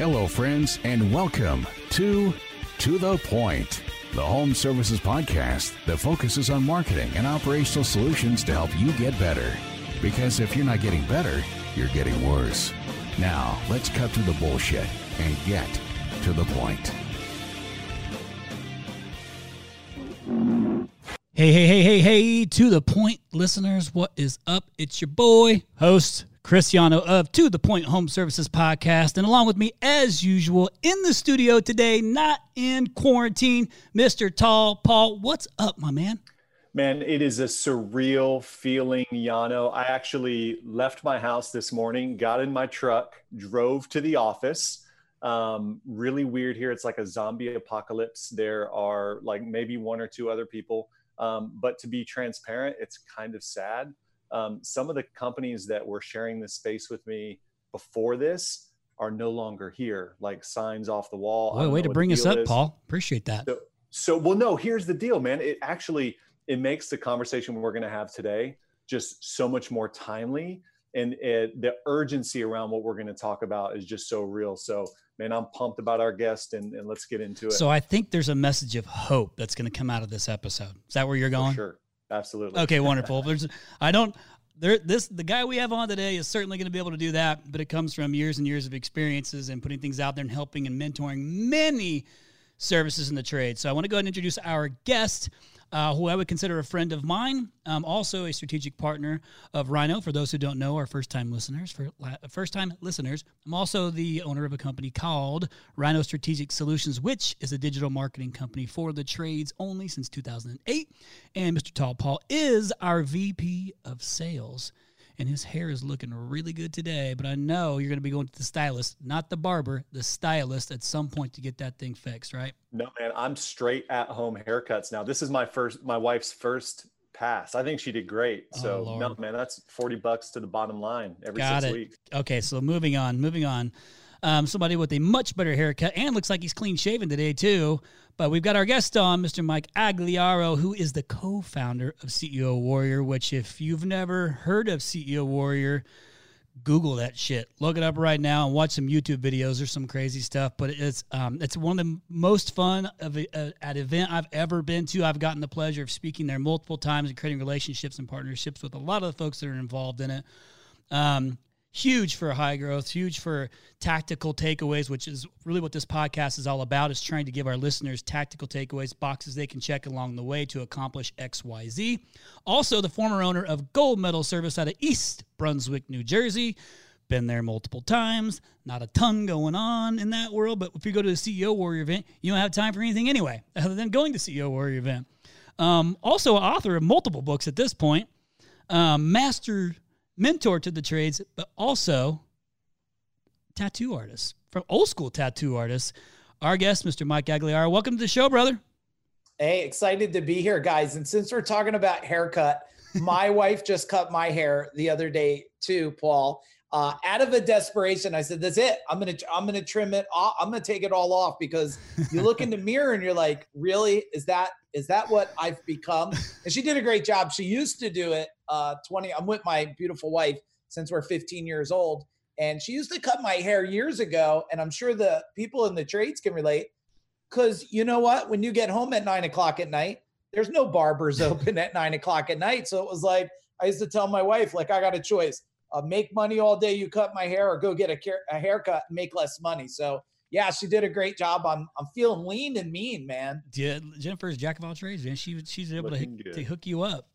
Hello, friends, and welcome to To the Point, the home services podcast that focuses on marketing and operational solutions to help you get better. Because if you're not getting better, you're getting worse. Now, let's cut through the bullshit and get to the point. Hey, hey, hey, hey, hey, to the point listeners, what is up? It's your boy, host Chris Yano of To the Point Home Services Podcast. And along with me, as usual, in the studio today, not in quarantine, Mr. Tall Paul. What's up, my man? Man, it is a surreal feeling, Yano. I actually left my house this morning, got in my truck, drove to the office. Um, really weird here. It's like a zombie apocalypse. There are like maybe one or two other people. Um, but to be transparent, it's kind of sad um, some of the companies that were sharing this space with me before this are no longer here, like signs off the wall. Boy, way to bring us up, is. Paul. Appreciate that. So, so, well, no, here's the deal, man. It actually it makes the conversation we're going to have today just so much more timely, and it, the urgency around what we're going to talk about is just so real. So, man, I'm pumped about our guest, and, and let's get into it. So, I think there's a message of hope that's going to come out of this episode. Is that where you're going? For sure. Absolutely. Okay, wonderful. There's, I don't. There, this the guy we have on today is certainly going to be able to do that, but it comes from years and years of experiences and putting things out there and helping and mentoring many services in the trade. So I want to go ahead and introduce our guest uh, who I would consider a friend of mine, um, also a strategic partner of Rhino. For those who don't know, our first time listeners, for first time listeners, I'm also the owner of a company called Rhino Strategic Solutions, which is a digital marketing company for the trades only since 2008. And Mr. Tall Paul is our VP of Sales and his hair is looking really good today. But I know you're going to be going to the stylist, not the barber, the stylist at some point to get that thing fixed, right? No, man, I'm straight at home haircuts now. This is my first, my wife's first pass. I think she did great. Oh, so no, man, that's 40 bucks to the bottom line every Got six it. weeks. Okay. So moving on, moving on. Um, somebody with a much better haircut and looks like he's clean shaven today too. But we've got our guest on, Mr. Mike Agugliaro, who is the co-founder of CEO Warrior. Which, if you've never heard of CEO Warrior, Google that shit. Look it up right now and watch some YouTube videos. There's some crazy stuff, but it's um, it's one of the most fun of a, uh, at event I've ever been to. I've gotten the pleasure of speaking there multiple times and creating relationships and partnerships with a lot of the folks that are involved in it. Um, huge for high growth, huge for tactical takeaways, which is really what this podcast is all about, is trying to give our listeners tactical takeaways, boxes they can check along the way to accomplish XYZ. Also, the former owner of Gold Medal Service out of East Brunswick, New Jersey. Been there multiple times. Not a ton going on in that world, but if you go to the CEO Warrior event, you don't have time for anything anyway, other than going to CEO Warrior event. Um, also, author of multiple books at this point. Um, master mentor to the trades, but also tattoo artists from old school tattoo artists. Our guest, Mr. Mike Agugliaro. Welcome to the show, brother. Hey, excited to be here, guys. And since we're talking about haircut, my wife just cut my hair the other day too, Paul. Uh, out of a desperation, I said, "That's it. I'm gonna I'm gonna trim it. Off. I'm gonna take it all off because you look in the mirror and you're like, really? Is that is that what I've become?" And she did a great job. She used to do it. Uh, 20. I'm with my beautiful wife since we're 15 years old, and she used to cut my hair years ago. And I'm sure the people in the trades can relate because you know what? When you get home at nine o'clock at night, there's no barbers open at nine o'clock at night. So it was like I used to tell my wife, like, I got a choice uh, make money all day, you cut my hair, or go get a, a haircut and make less money. So yeah, she did a great job. I'm I'm feeling lean and mean, man. Yeah, Jennifer's jack of all trades, man. She she's able to, to hook you up.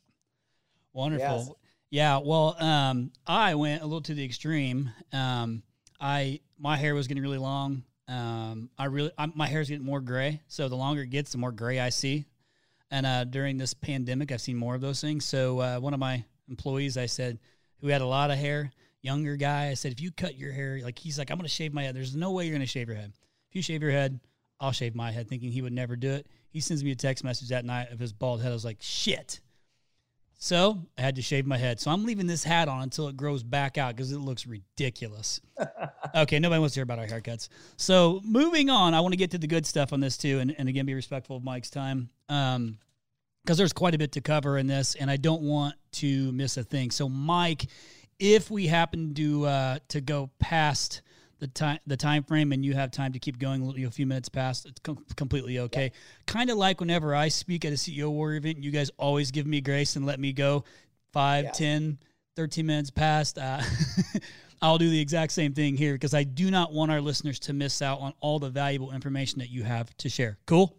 Wonderful. Yes. Yeah. Well, um, I went a little to the extreme. Um, I my hair was getting really long. Um, I really I, my hair is getting more gray. So the longer it gets, the more gray I see. And uh, during this pandemic, I've seen more of those things. So uh, one of my employees, I said, who had a lot of hair, younger guy. I said, if you cut your hair, like he's like, I'm gonna shave my head. There's no way you're gonna shave your head. If you shave your head, I'll shave my head, thinking he would never do it. He sends me a text message that night of his bald head. I was like, shit. So I had to shave my head. So I'm leaving this hat on until it grows back out because it looks ridiculous. okay, nobody wants to hear about our haircuts. So moving on, I want to get to the good stuff on this too, and, and again be respectful of Mike's time. Um, because there's quite a bit to cover in this, and I don't want to miss a thing. So, Mike, if we happen to uh, to go past the time the time frame and you have time to keep going a few minutes past, it's com- completely okay. Yeah. Kind of like whenever I speak at a CEO Warrior event, you guys always give me grace and let me go 5, yeah. 10, 13 minutes past. Uh, I'll do the exact same thing here because I do not want our listeners to miss out on all the valuable information that you have to share. Cool?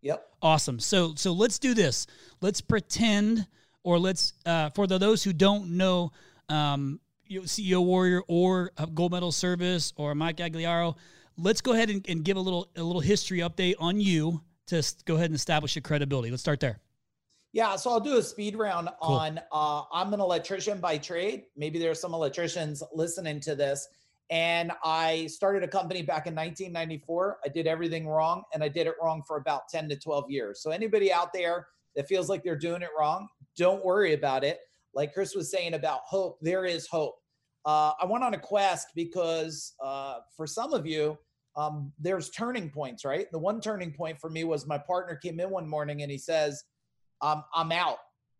Yep. Awesome. So so let's do this. Let's pretend or let's uh, for the, those who don't know um, you know, CEO Warrior or Gold Medal Service or Mike Agugliaro, let's go ahead and, and give a little a little history update on you to go ahead and establish your credibility. Let's start there. Yeah, so I'll do a speed round cool. on. Uh, I'm an electrician by trade. Maybe there's some electricians listening to this. And I started a company back in 1994. I did everything wrong, and I did it wrong for about 10 to 12 years. So anybody out there that feels like they're doing it wrong, don't worry about it. Like Chris was saying about hope, there is hope. Uh, I went on a quest because uh, for some of you, um, there's turning points, right? The one turning point for me was my partner came in one morning and he says, um, I'm out.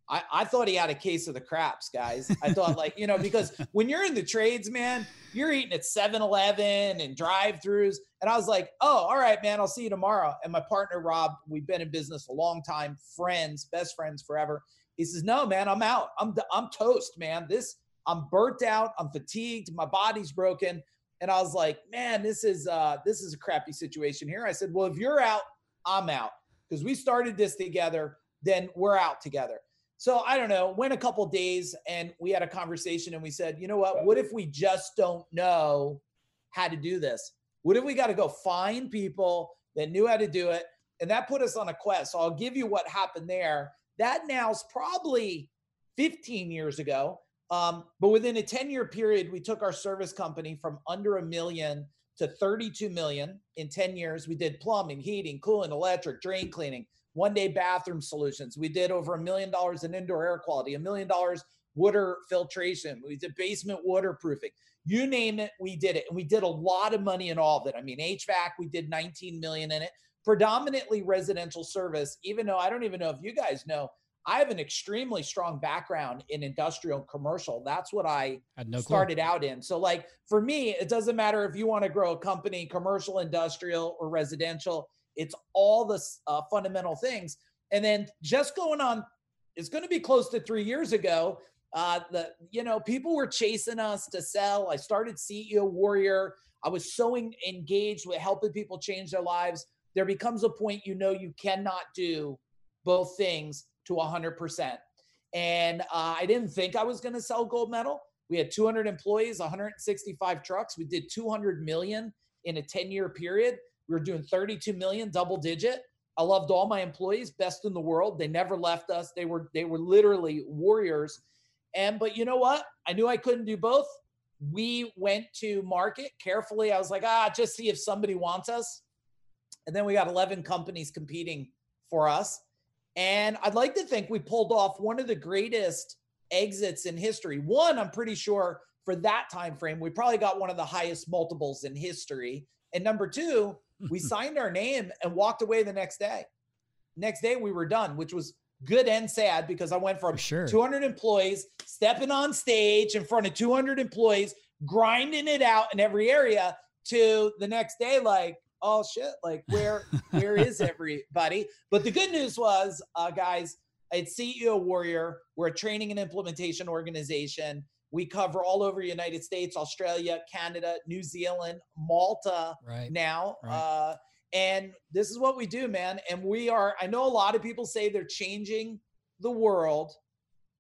I, I thought he had a case of the craps, guys. I thought, like, you know, because when you're in the trades, man, you're eating at 7 Eleven and drive throughs. And I was like, oh, all right, man, I'll see you tomorrow. And my partner, Rob, we've been in business a long time, friends, best friends forever. He says, no, man, I'm out. I'm, I'm toast, man. This, I'm burnt out. I'm fatigued. My body's broken. And I was like, man, this is, uh, this is a crappy situation here. I said, well, if you're out, I'm out because we started this together then we're out together. So I don't know, went a couple days and we had a conversation and we said, you know what? What if we just don't know how to do this? What if we got to go find people that knew how to do it? And that put us on a quest. So I'll give you what happened there. That now's probably 15 years ago. Um, but within a 10 year period, we took our service company from under a million to 32 million in 10 years. We did plumbing, heating, cooling, electric, drain cleaning one day bathroom solutions. We did over a million dollars in indoor air quality, a million dollars water filtration. We did basement waterproofing. You name it, we did it. And we did a lot of money in all of it. I mean, HVAC, we did 19 million in it, predominantly residential service, even though I don't even know if you guys know. I have an extremely strong background in industrial and commercial. That's what I no started out in. So, like for me, it doesn't matter if you want to grow a company, commercial, industrial, or residential it's all the uh, fundamental things. And then just going on, it's going to be close to three years ago. Uh, the you know people were chasing us to sell. I started CEO Warrior. I was so engaged with helping people change their lives. There becomes a point you know you cannot do both things to 100%. And uh, I didn't think I was going to sell gold medal. We had 200 employees, 165 trucks. We did 200 million in a 10 year period. We were doing 32 million, double digit. I loved all my employees, best in the world. They never left us. They were they were literally warriors. And but you know what? I knew I couldn't do both. We went to market carefully. I was like, ah, just see if somebody wants us. And then we got 11 companies competing for us. And I'd like to think we pulled off one of the greatest exits in history. One, I'm pretty sure for that time frame, we probably got one of the highest multiples in history. And number two, we signed our name and walked away the next day. Next day we were done, which was good and sad because I went from sure. 200 employees stepping on stage in front of 200 employees, grinding it out in every area to the next day like oh shit like where where is everybody but the good news was uh, guys it's ceo warrior we're a training and implementation organization we cover all over United States, Australia, Canada, New Zealand, Malta right. now. Right. Uh, and this is what we do, man. And we are, I know a lot of people say they're changing the world,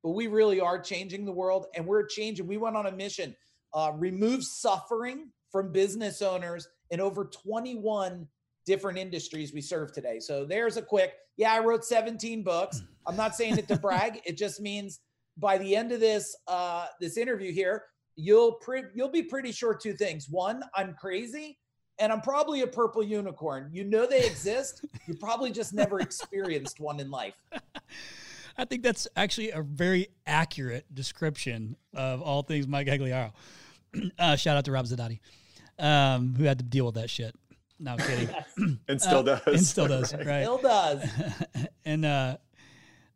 but we really are changing the world and we're changing. We went on a mission, uh, remove suffering from business owners in over 21 different industries we serve today. So there's a quick, yeah, I wrote 17 books. I'm not saying it to brag. It just means by the end of this uh, this interview here, you'll pre- you'll be pretty sure two things. One, I'm crazy, and I'm probably a purple unicorn. You know they exist. you probably just never experienced one in life. I think that's actually a very accurate description of all things Mike Agugliaro. Uh, shout out to Rob Zadotti, um, who had to deal with that shit. No kidding. and still uh, does. And still does. Right. Still does. and uh,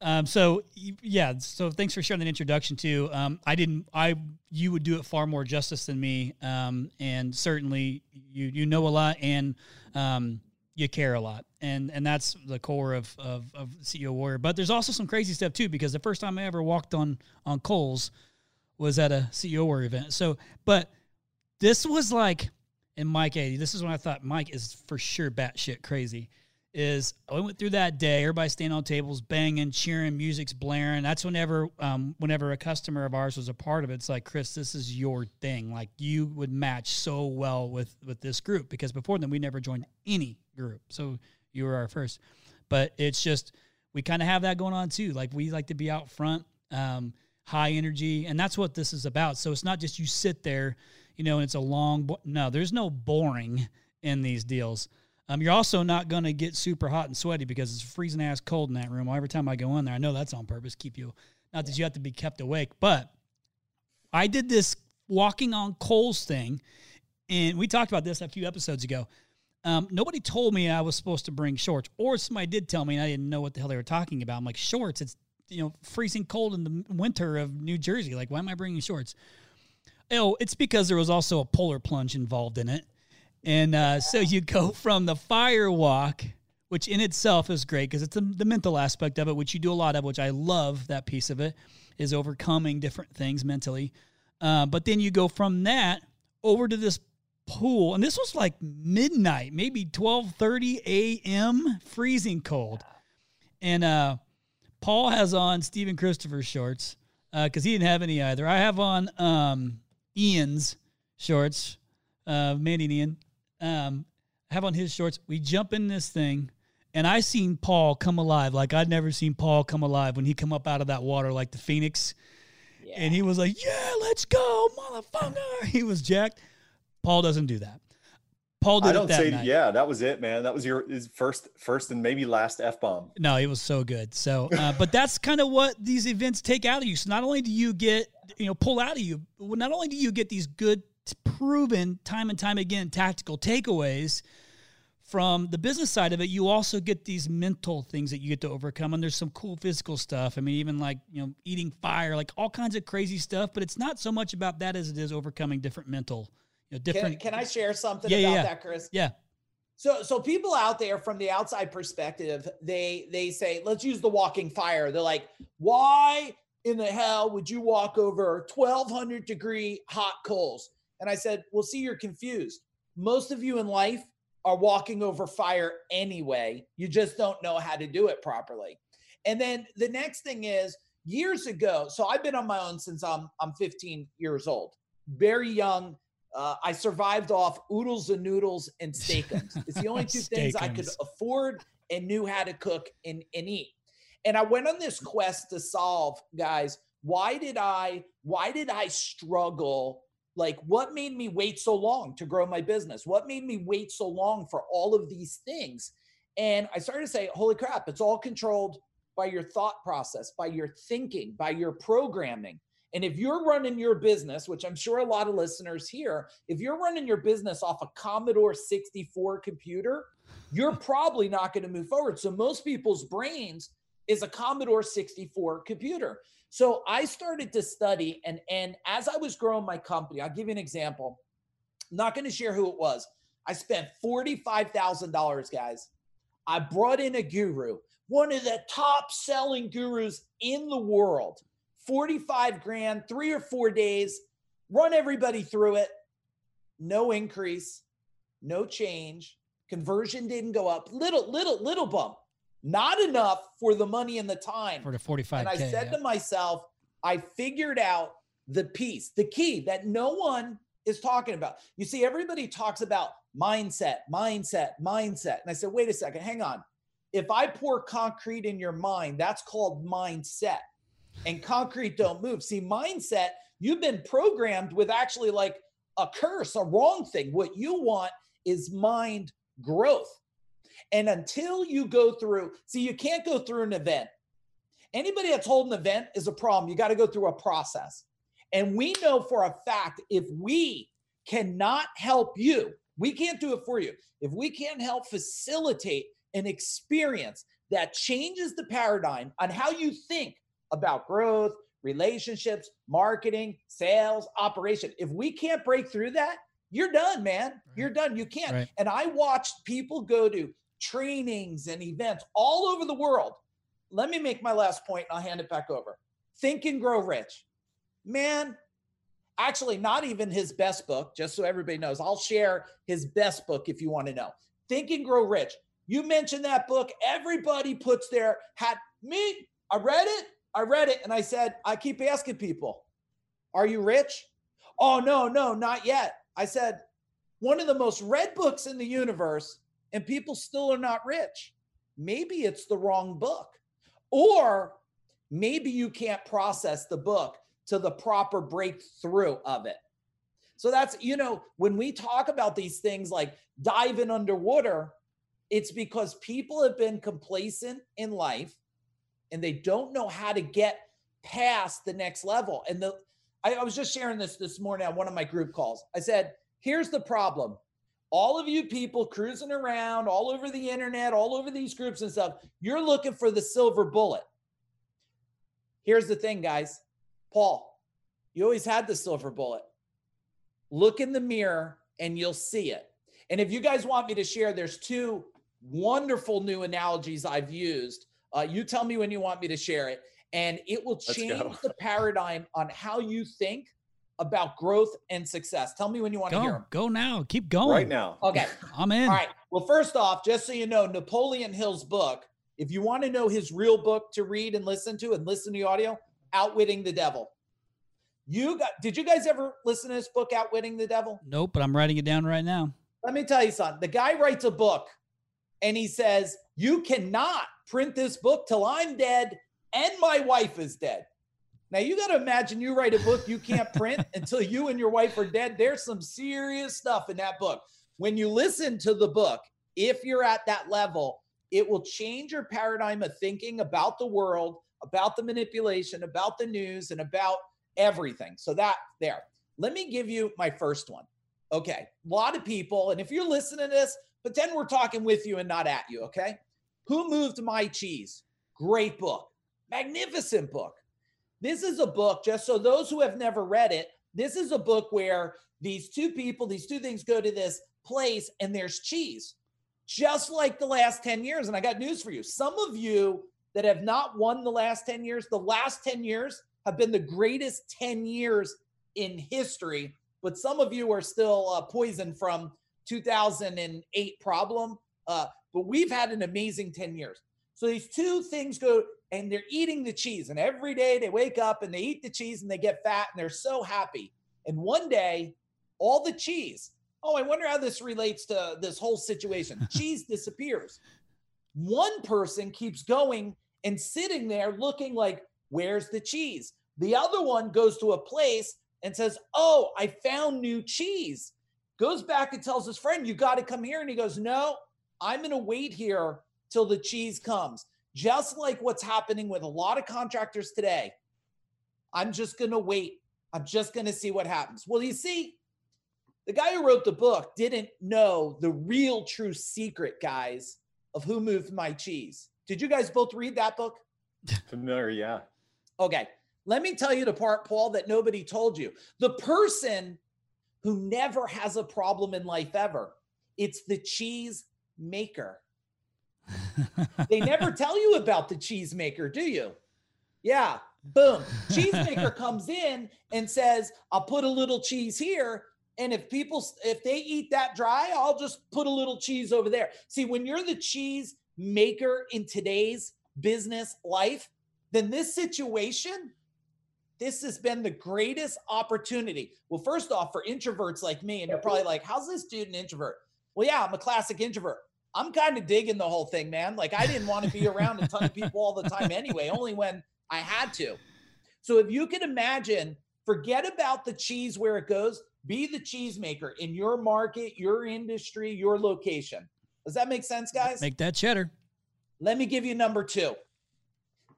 Um, so yeah, so thanks for sharing that introduction too. Um, I didn't, I you would do it far more justice than me, um, and certainly you you know a lot and um, you care a lot, and and that's the core of, of of CEO Warrior. But there's also some crazy stuff too because the first time I ever walked on on coals was at a CEO Warrior event. So, but this was like, and Mike, A, this is when I thought Mike is for sure batshit crazy is I went through that day. Everybody standing on tables, banging, cheering, music's blaring. That's whenever, um, whenever a customer of ours was a part of it. It's like Chris, this is your thing. Like you would match so well with with this group because before then we never joined any group. So you were our first. But it's just we kind of have that going on too. Like we like to be out front, um, high energy, and that's what this is about. So it's not just you sit there, you know, and it's a long. Bo- no, there's no boring in these deals. Um, you're also not going to get super hot and sweaty because it's freezing ass cold in that room. Every time I go in there, I know that's on purpose, keep you, not that you have to be kept awake. But I did this walking on coals thing, and we talked about this a few episodes ago. Um, nobody told me I was supposed to bring shorts, or somebody did tell me, and I didn't know what the hell they were talking about. I'm like, shorts? It's you know freezing cold in the winter of New Jersey. Like, why am I bringing shorts? Oh, it's because there was also a polar plunge involved in it. And uh, so you go from the fire walk, which in itself is great because it's the, the mental aspect of it, which you do a lot of, which I love that piece of it, is overcoming different things mentally. Uh, but then you go from that over to this pool, and this was like midnight, maybe twelve thirty a.m., freezing cold. And uh, Paul has on Stephen Christopher shorts because uh, he didn't have any either. I have on um, Ian's shorts, uh, Mandy and Ian, um, have on his shorts. We jump in this thing, and I seen Paul come alive like I'd never seen Paul come alive when he come up out of that water like the phoenix. Yeah. And he was like, "Yeah, let's go, motherfucker!" He was jacked. Paul doesn't do that. Paul did I don't say night. yeah. That was it, man. That was your his first, first and maybe last f bomb. No, it was so good. So, uh, but that's kind of what these events take out of you. So not only do you get you know pull out of you, not only do you get these good proven time and time again tactical takeaways from the business side of it, you also get these mental things that you get to overcome. And there's some cool physical stuff. I mean, even like, you know, eating fire, like all kinds of crazy stuff, but it's not so much about that as it is overcoming different mental, you know, different. Can, can I share something yeah, about yeah. that, Chris? Yeah. So, so people out there from the outside perspective, they they say, let's use the walking fire. They're like, why in the hell would you walk over 1200 degree hot coals? And I said, Well, see, you're confused. Most of you in life are walking over fire anyway. You just don't know how to do it properly. And then the next thing is years ago, so I've been on my own since I'm I'm 15 years old. Very young. Uh, I survived off oodles and noodles and Steak-umms. It's the only two things I could afford and knew how to cook and, and eat. And I went on this quest to solve, guys, why did I why did I struggle? Like what made me wait so long to grow my business? What made me wait so long for all of these things? And i started to say holy crap it's all controlled by your thought process by your thinking by your programming. And if you're running your business which i'm sure a lot of listeners here if you're running your business off a commodore 64 computer you're probably not going to move forward. So most people's brains is a commodore 64 computer so I started to study, and and as I was growing my company, I'll give you an example. I'm not going to share who it was. I spent forty-five thousand dollars, guys. I brought in a guru, one of the top selling gurus in the world. 45 grand, three or four days, run everybody through it. No increase, no change. Conversion didn't go up. Little, little, little bump not enough for the money and the time. For the 45. And I said yeah. to myself, I figured out the piece, the key that no one is talking about. You see, everybody talks about mindset, mindset, mindset. And I said, wait a second, hang on. If I pour concrete in your mind, that's called mindset. And concrete don't move. See, mindset, you've been programmed with actually like a curse, a wrong thing. What you want is mind growth. And until you go through, see, you can't go through an event. Anybody that's holding an event is a problem. You got to go through a process. And we know for a fact if we cannot help you, we can't do it for you. If we can't help facilitate an experience that changes the paradigm on how you think about growth, relationships, marketing, sales, operation. If we can't break through that, you're done, man. You're done. You can't. Right. And I watched people go to trainings and events all over the world. Let me make my last point and I'll hand it back over. Think and Grow Rich. Man, actually, not even his best book, just so everybody knows. I'll share his best book if you want to know. Think and Grow Rich. You mentioned that book. Everybody puts their hat. Me, I read it. I read it. And I said, I keep asking people, Are you rich? Oh, no, no, not yet. I said, One of the most read books in the universe, and people still are not rich. Maybe it's the wrong book. Or maybe you can't process the book to the proper breakthrough of it. So that's, you know, when we talk about these things like diving underwater, it's because people have been complacent in life and they don't know how to get past the next level. And the I, I was just sharing this this morning on one of my group calls. I said, here's the problem. All of you people cruising around all over the internet, all over these groups and stuff, you're looking for the silver bullet. Here's the thing, guys. Paul, you always had the silver bullet. Look in the mirror and you'll see it. And if you guys want me to share, there's two wonderful new analogies I've used. Uh, you tell me when you want me to share it, and it will change the paradigm on how you think about growth and success. Tell me when you want go, to hear them. Go now. Keep going. Right now. Okay. I'm in. All right. Well, first off, just so you know, Napoleon Hill's book, if you want to know his real book to read and listen to and listen to the audio, Outwitting the Devil. You got did you guys ever listen to this book, Outwitting the Devil? Nope, but I'm writing it down right now. Let me tell you something. The guy writes a book and he says, You cannot print this book till I'm dead and my wife is dead. Now you got to imagine you write a book you can't print until you and your wife are dead. There's some serious stuff in that book. When you listen to the book, if you're at that level, it will change your paradigm of thinking about the world, about the manipulation, about the news, and about everything. So that there. Let me give you my first one. Okay. A lot of people, and if you're listening to this, pretend we're talking with you and not at you. Okay. Who Moved My Cheese? Great book. Magnificent book. This is a book, just so those who have never read it, this is a book where these two people, these two things go to this place and there's cheese, just like the last 10 years. And I got news for you. Some of you that have not won the last 10 years, the last 10 years have been the greatest 10 years in history, but some of you are still uh, poisoned from 2008 problem. Uh, but we've had an amazing 10 years. So these two things go and they're eating the cheese. And every day they wake up and they eat the cheese and they get fat and they're so happy. And one day, all the cheese, oh, I wonder how this relates to this whole situation. cheese disappears. One person keeps going and sitting there looking like, where's the cheese? The other one goes to a place and says, oh, I found new cheese. Goes back and tells his friend, you got to come here. And he goes, no, I'm going to wait here till the cheese comes. Just like what's happening with a lot of contractors today. I'm just going to wait. I'm just going to see what happens. Well, you see, the guy who wrote the book didn't know the real true secret, guys, of who moved my cheese. Did you guys both read that book? Familiar, yeah. Okay. Let me tell you the part, Paul, that nobody told you. The person who never has a problem in life ever, it's the cheese maker. they never tell you about the cheese maker, do you? Yeah. Boom. Cheesemaker comes in and says, I'll put a little cheese here. And if people, if they eat that dry, I'll just put a little cheese over there. See, when you're the cheese maker in today's business life, then this situation, this has been the greatest opportunity. Well, first off, for introverts like me, and you're probably like, how's this dude an introvert? Well, yeah, I'm a classic introvert. I'm kind of digging the whole thing, man. Like I didn't want to be around a ton of people all the time anyway, only when I had to. So if you can imagine, forget about the cheese where it goes, be the cheese maker in your market, your industry, your location. Does that make sense, guys? Make that cheddar. Let me give you number two.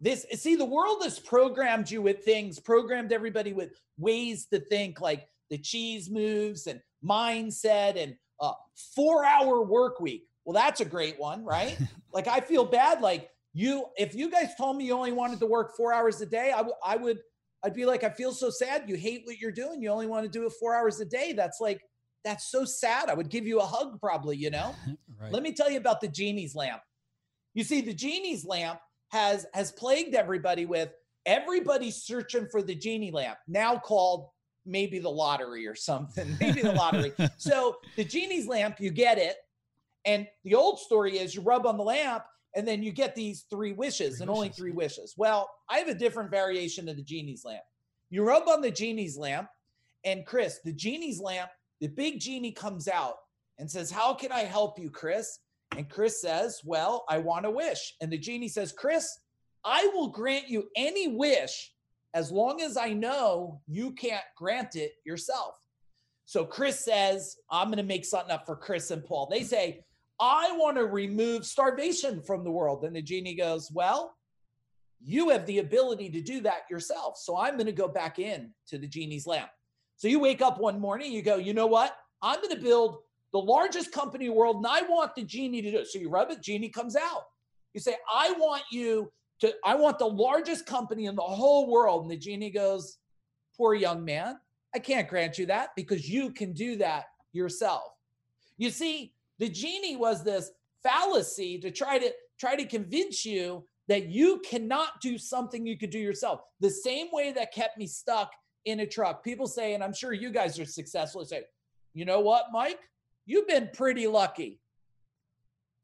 This see, the world has programmed you with things, programmed everybody with ways to think, like the cheese moves and mindset and uh, four hour work week. Well, that's a great one, right? like I feel bad. Like You, if you guys told me you only wanted to work four hours a day, I, w- I would, I'd be like, I feel so sad. You hate what you're doing. You only want to do it four hours a day. That's like, that's so sad. I would give you a hug, probably, you know? right. Let me tell you about the genie's lamp. You see, the genie's lamp has has plagued everybody with everybody's searching for the genie lamp, now called maybe the lottery or something, maybe the lottery. so the genie's lamp, you get it. And the old story is you rub on the lamp and then you get these three wishes Three and only three wishes. Well, I have a different variation of the genie's lamp. You rub on the genie's lamp, and Chris, the genie's lamp, the big genie comes out and says, How can I help you, Chris? And Chris says, Well, I want a wish. And the genie says, Chris, I will grant you any wish as long as I know you can't grant it yourself. So Chris says, I'm going to make something up for Chris and Paul. They say, I want to remove starvation from the world. And the genie goes, Well, you have the ability to do that yourself. So I'm going to go back in to the genie's lamp. So you wake up one morning, you go, You know what? I'm going to build the largest company in the world, and I want the genie to do it. So you rub it, genie comes out. You say, I want you to, I want the largest company in the whole world. And the genie goes, Poor young man, I can't grant you that because you can do that yourself. You see, the genie was this fallacy to try to try to convince you that you cannot do something you could do yourself. The same way that kept me stuck in a truck. People say, and I'm sure you guys are successful, say, you know what, Mike? You've been pretty lucky.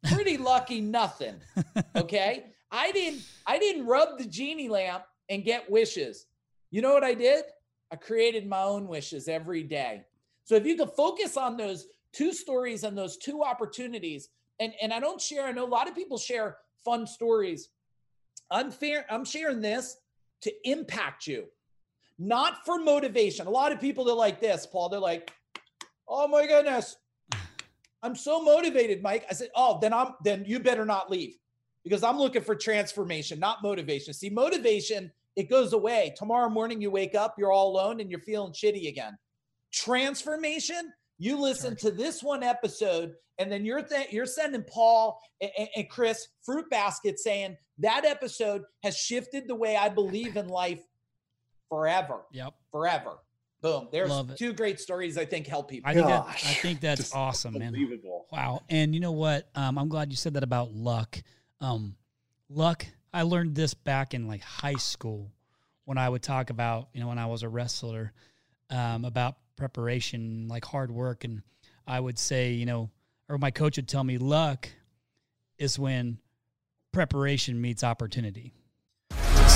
Pretty lucky nothing. Okay. I didn't I didn't rub the genie lamp and get wishes. You know what I did? I created my own wishes every day. So if you could focus on those two stories and those two opportunities, and, and I don't share, I know a lot of people share fun stories. I'm fair, I'm sharing this to impact you, not for motivation. A lot of people are like this, Paul. They're like, oh my goodness, I'm so motivated, Mike. I said, oh, then I'm then you better not leave because I'm looking for transformation, not motivation. See, motivation, it goes away. Tomorrow morning you wake up, you're all alone and you're feeling shitty again. Transformation, you listen to this one episode and then you're th- you're sending Paul and, and- and Chris fruit basket saying that episode has shifted the way I believe in life forever, Yep. forever. Boom. There's Love two great stories I think help people. I think that, I think that's just awesome, man. Wow. And you know what? Um, I'm glad you said that about luck. Um, luck, I learned this back in like high school when I would talk about, you know, when I was a wrestler, um, about preparation, like hard work. And I would say, you know, or my coach would tell me luck is when preparation meets opportunity.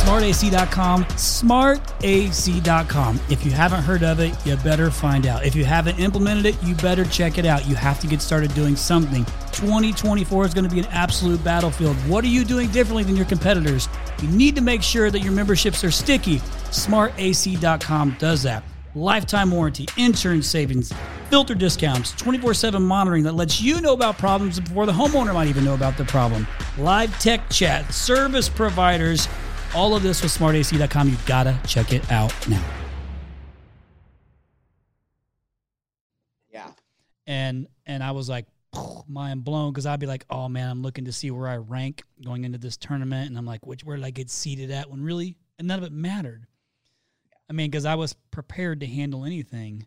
SmartAC.com, smartac.com. If you haven't heard of it, you better find out. If you haven't implemented it, you better check it out. You have to get started doing something. 2024 is going to be an absolute battlefield. What are you doing differently than your competitors? You need to make sure that your memberships are sticky. SmartAC.com does that. Lifetime warranty, insurance savings, filter discounts, 24 7 monitoring that lets you know about problems before the homeowner might even know about the problem, live tech chat, service providers, all of this with smartac.com. You gotta check it out now. Yeah. And and I was like, mind blown because I'd be like, oh man, I'm looking to see where I rank going into this tournament, and I'm like, which where did I get seated at? When really, and none of it mattered. I mean, because I was prepared to handle anything,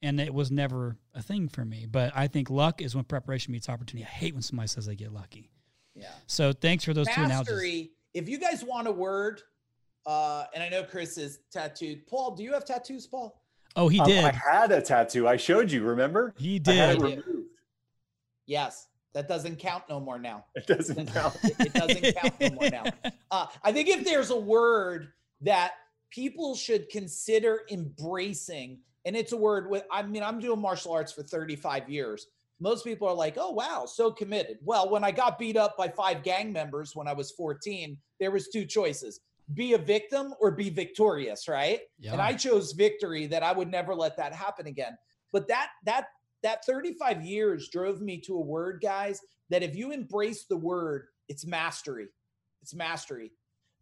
and it was never a thing for me. But I think luck is when preparation meets opportunity. I hate when somebody says they get lucky. Yeah. So thanks for those two analogies. Mastery. If you guys want a word, uh, and I know Chris is tattooed. Paul, do you have tattoos, Paul? Oh, he Um, did. I had a tattoo. I showed you. Remember? he I had did. it did. removed. Yes. That doesn't count no more now. It doesn't count. it it doesn't count no more now. Uh, I think if there's a word that people should consider embracing, and it's a word with, I mean, I'm doing martial arts for 35 years. Most people are like, oh, wow, so committed. Well, when I got beat up by five gang members when I was 14, there was two choices be a victim or be victorious, right? Yeah. And I chose victory that I would never let that happen again. But that, that, that 35 years drove me to a word, guys, that if you embrace the word, it's mastery. It's mastery.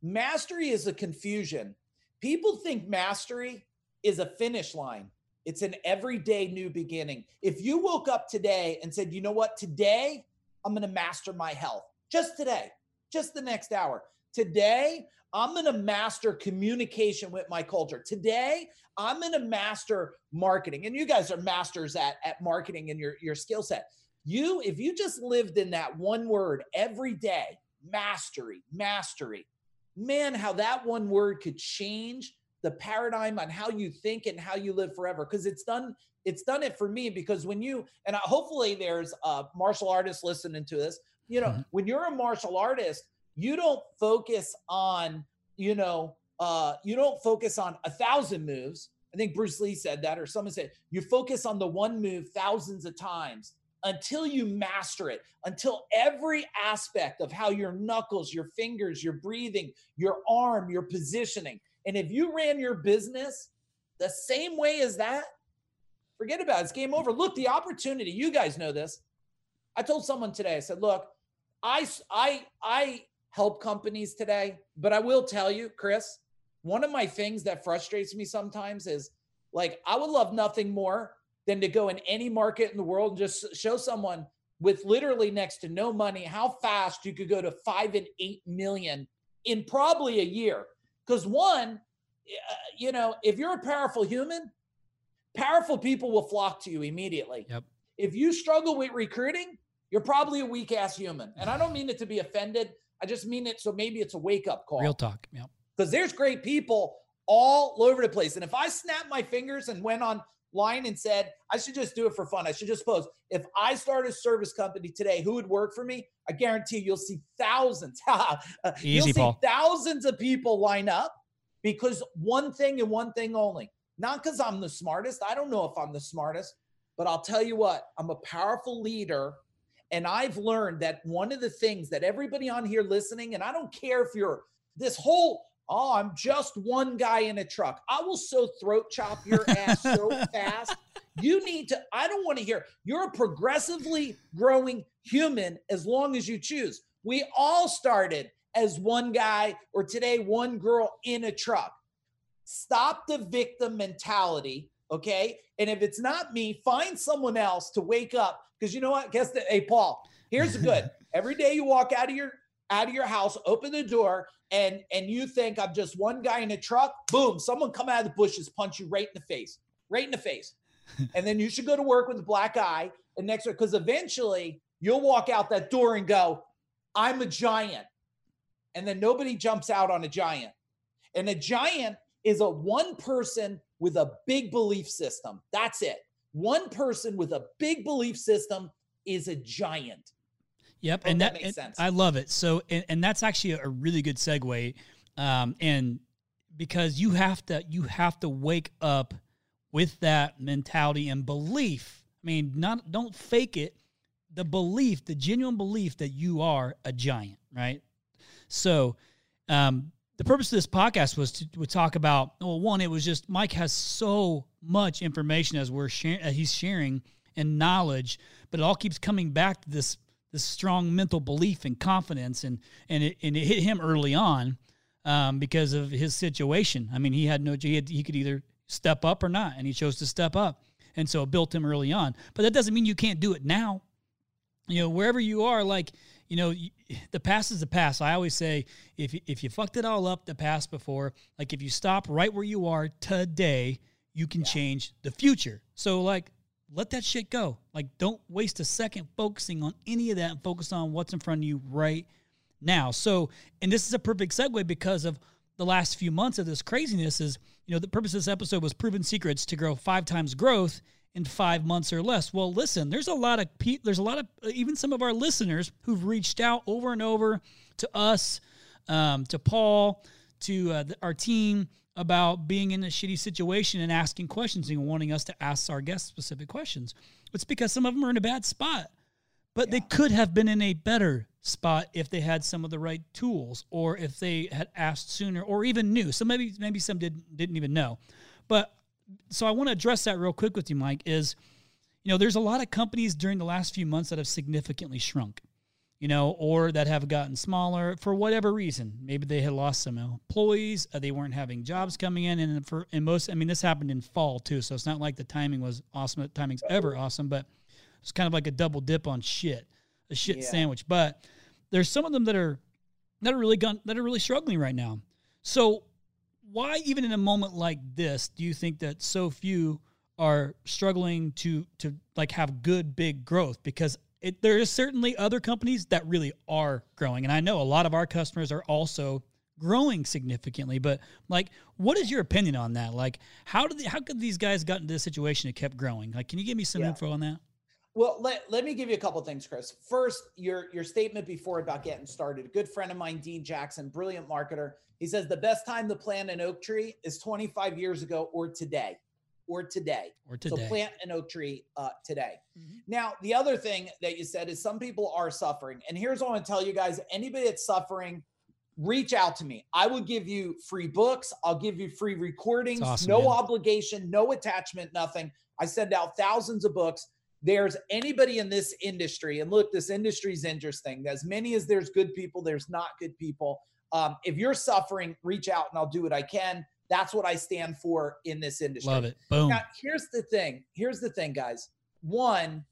Mastery is a confusion. People think mastery is a finish line. It's an everyday new beginning. If you woke up today and said, you know what, today I'm going to master my health, just today, just the next hour. Today, I'm going to master communication with my culture. Today, I'm going to master marketing. And you guys are masters at, at marketing and your, your skill set. You, if you just lived in that one word every day, mastery, mastery, man, how that one word could change the paradigm on how you think and how you live forever. Because it's done, it's done it for me. Because when you, and hopefully there's a martial artist listening to this, you know, mm-hmm. when you're a martial artist, you don't focus on, you know, uh, you don't focus on a thousand moves. I think Bruce Lee said that, or someone said, you focus on the one move thousands of times until you master it, until every aspect of how your knuckles, your fingers, your breathing, your arm, your positioning. And if you ran your business the same way as that, forget about it. It's game over. Look, the opportunity, you guys know this. I told someone today, I said, look, I, I, I help companies today. But I will tell you, Chris, one of my things that frustrates me sometimes is like, I would love nothing more than to go in any market in the world and just show someone with literally next to no money how fast you could go to five and eight million in probably a year. Because one, uh, you know, if you're a powerful human, powerful people will flock to you immediately. Yep. If you struggle with recruiting, you're probably a weak ass human. And I don't mean it to be offended. I just mean it so maybe it's a wake up call. Real talk. Yeah. Because there's great people all over the place. And if I snap my fingers and went online and said, I should just do it for fun, I should just post. If I start a service company today, who would work for me? I guarantee you'll see thousands. Easy, you'll see Paul. thousands of people line up because one thing and one thing only. Not because I'm the smartest. I don't know if I'm the smartest, but I'll tell you what, I'm a powerful leader and I've learned that one of the things that everybody on here listening, and I don't care if you're this whole, oh, I'm just one guy in a truck. I will so throat chop your ass so fast. You need to, I don't want to hear, you're a progressively growing human as long as you choose. We all started as one guy or today one girl in a truck. Stop the victim mentality, okay? And if it's not me, find someone else to wake up because you know what? Guess that. Hey, Paul. Here's the good. Every day you walk out of your out of your house, open the door, and and you think I'm just one guy in a truck. Boom! Someone come out of the bushes, punch you right in the face, right in the face, and then you should go to work with a black eye. And next, because eventually you'll walk out that door and go, "I'm a giant," and then nobody jumps out on a giant. And a giant is a one person with a big belief system. That's it. One person with a big belief system is a giant. Yep, and that, that makes sense. I love it. So, and, and that's actually a really good segue, um, and because you have to you have to wake up with that mentality and belief. I mean, not don't fake it. The belief, the genuine belief that you are a giant, right? So, um, the purpose of this podcast was to, to talk about well one it was just mike has so much information as we're sharing he's sharing and knowledge but it all keeps coming back to this this strong mental belief and confidence and and it, and it hit him early on um, because of his situation i mean he had no he, had, he could either step up or not and he chose to step up and so it built him early on but that doesn't mean you can't do it now you know wherever you are like you know, the past is the past. I always say if if you fucked it all up the past before, like if you stop right where you are today, you can yeah. change the future. So like let that shit go. Like don't waste a second focusing on any of that and focus on what's in front of you right now. So, and this is a perfect segue because of the last few months of this craziness is, you know, the purpose of this episode was proven secrets to grow five times growth in five months or less. Well, listen, there's a lot of pe- there's a lot of uh, even some of our listeners who've reached out over and over to us, um, to Paul, to uh, the, our team about being in a shitty situation and asking questions and wanting us to ask our guests specific questions. It's because some of them are in a bad spot, but yeah. they could have been in a better spot if they had some of the right tools or if they had asked sooner or even knew. So maybe maybe some didn't didn't even know. But so I want to address that real quick with you, Mike. Is you know, there's a lot of companies during the last few months that have significantly shrunk, you know, or that have gotten smaller for whatever reason. Maybe they had lost some employees, uh, they weren't having jobs coming in, and for in most, I mean, this happened in fall too, so it's not like the timing was awesome. The timing's ever awesome, but it's kind of like a double dip on shit, a shit yeah. sandwich. But there's some of them that are that are really gun that are really struggling right now. So why even in a moment like this do you think that so few are struggling to to like have good big growth because it, there is certainly other companies that really are growing and i know a lot of our customers are also growing significantly but like what is your opinion on that like how did they, how could these guys got into this situation and kept growing like can you give me some yeah. info on that well, let, let me give you a couple things, Chris. First, your your statement before about getting started. A good friend of mine, Dean Jackson, brilliant marketer. He says the best time to plant an oak tree is 25 years ago or today. Or today. Or today. So plant an oak tree uh, today. Mm-hmm. Now, the other thing that you said is some people are suffering. And here's what I want to tell you guys anybody that's suffering, reach out to me. I will give you free books. I'll give you free recordings, awesome, no man. obligation, no attachment, nothing. I send out thousands of books there's anybody in this industry, and look, this industry is interesting. As many as there's good people, there's not good people. Um, if you're suffering, reach out and I'll do what I can. That's what I stand for in this industry. Love it. Boom. Now, here's the thing. Here's the thing, guys. One,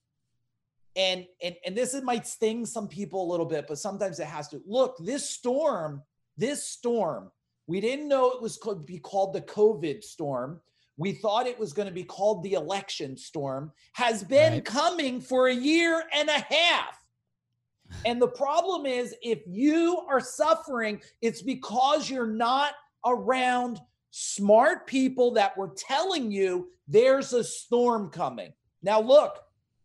and and and this it might sting some people a little bit, but sometimes it has to. Look, this storm, this storm, we didn't know it was to be called the COVID storm we thought it was going to be called the election storm, has been right. coming for a year and a half. And the problem is, if you are suffering, it's because you're not around smart people that were telling you there's a storm coming. Now, look,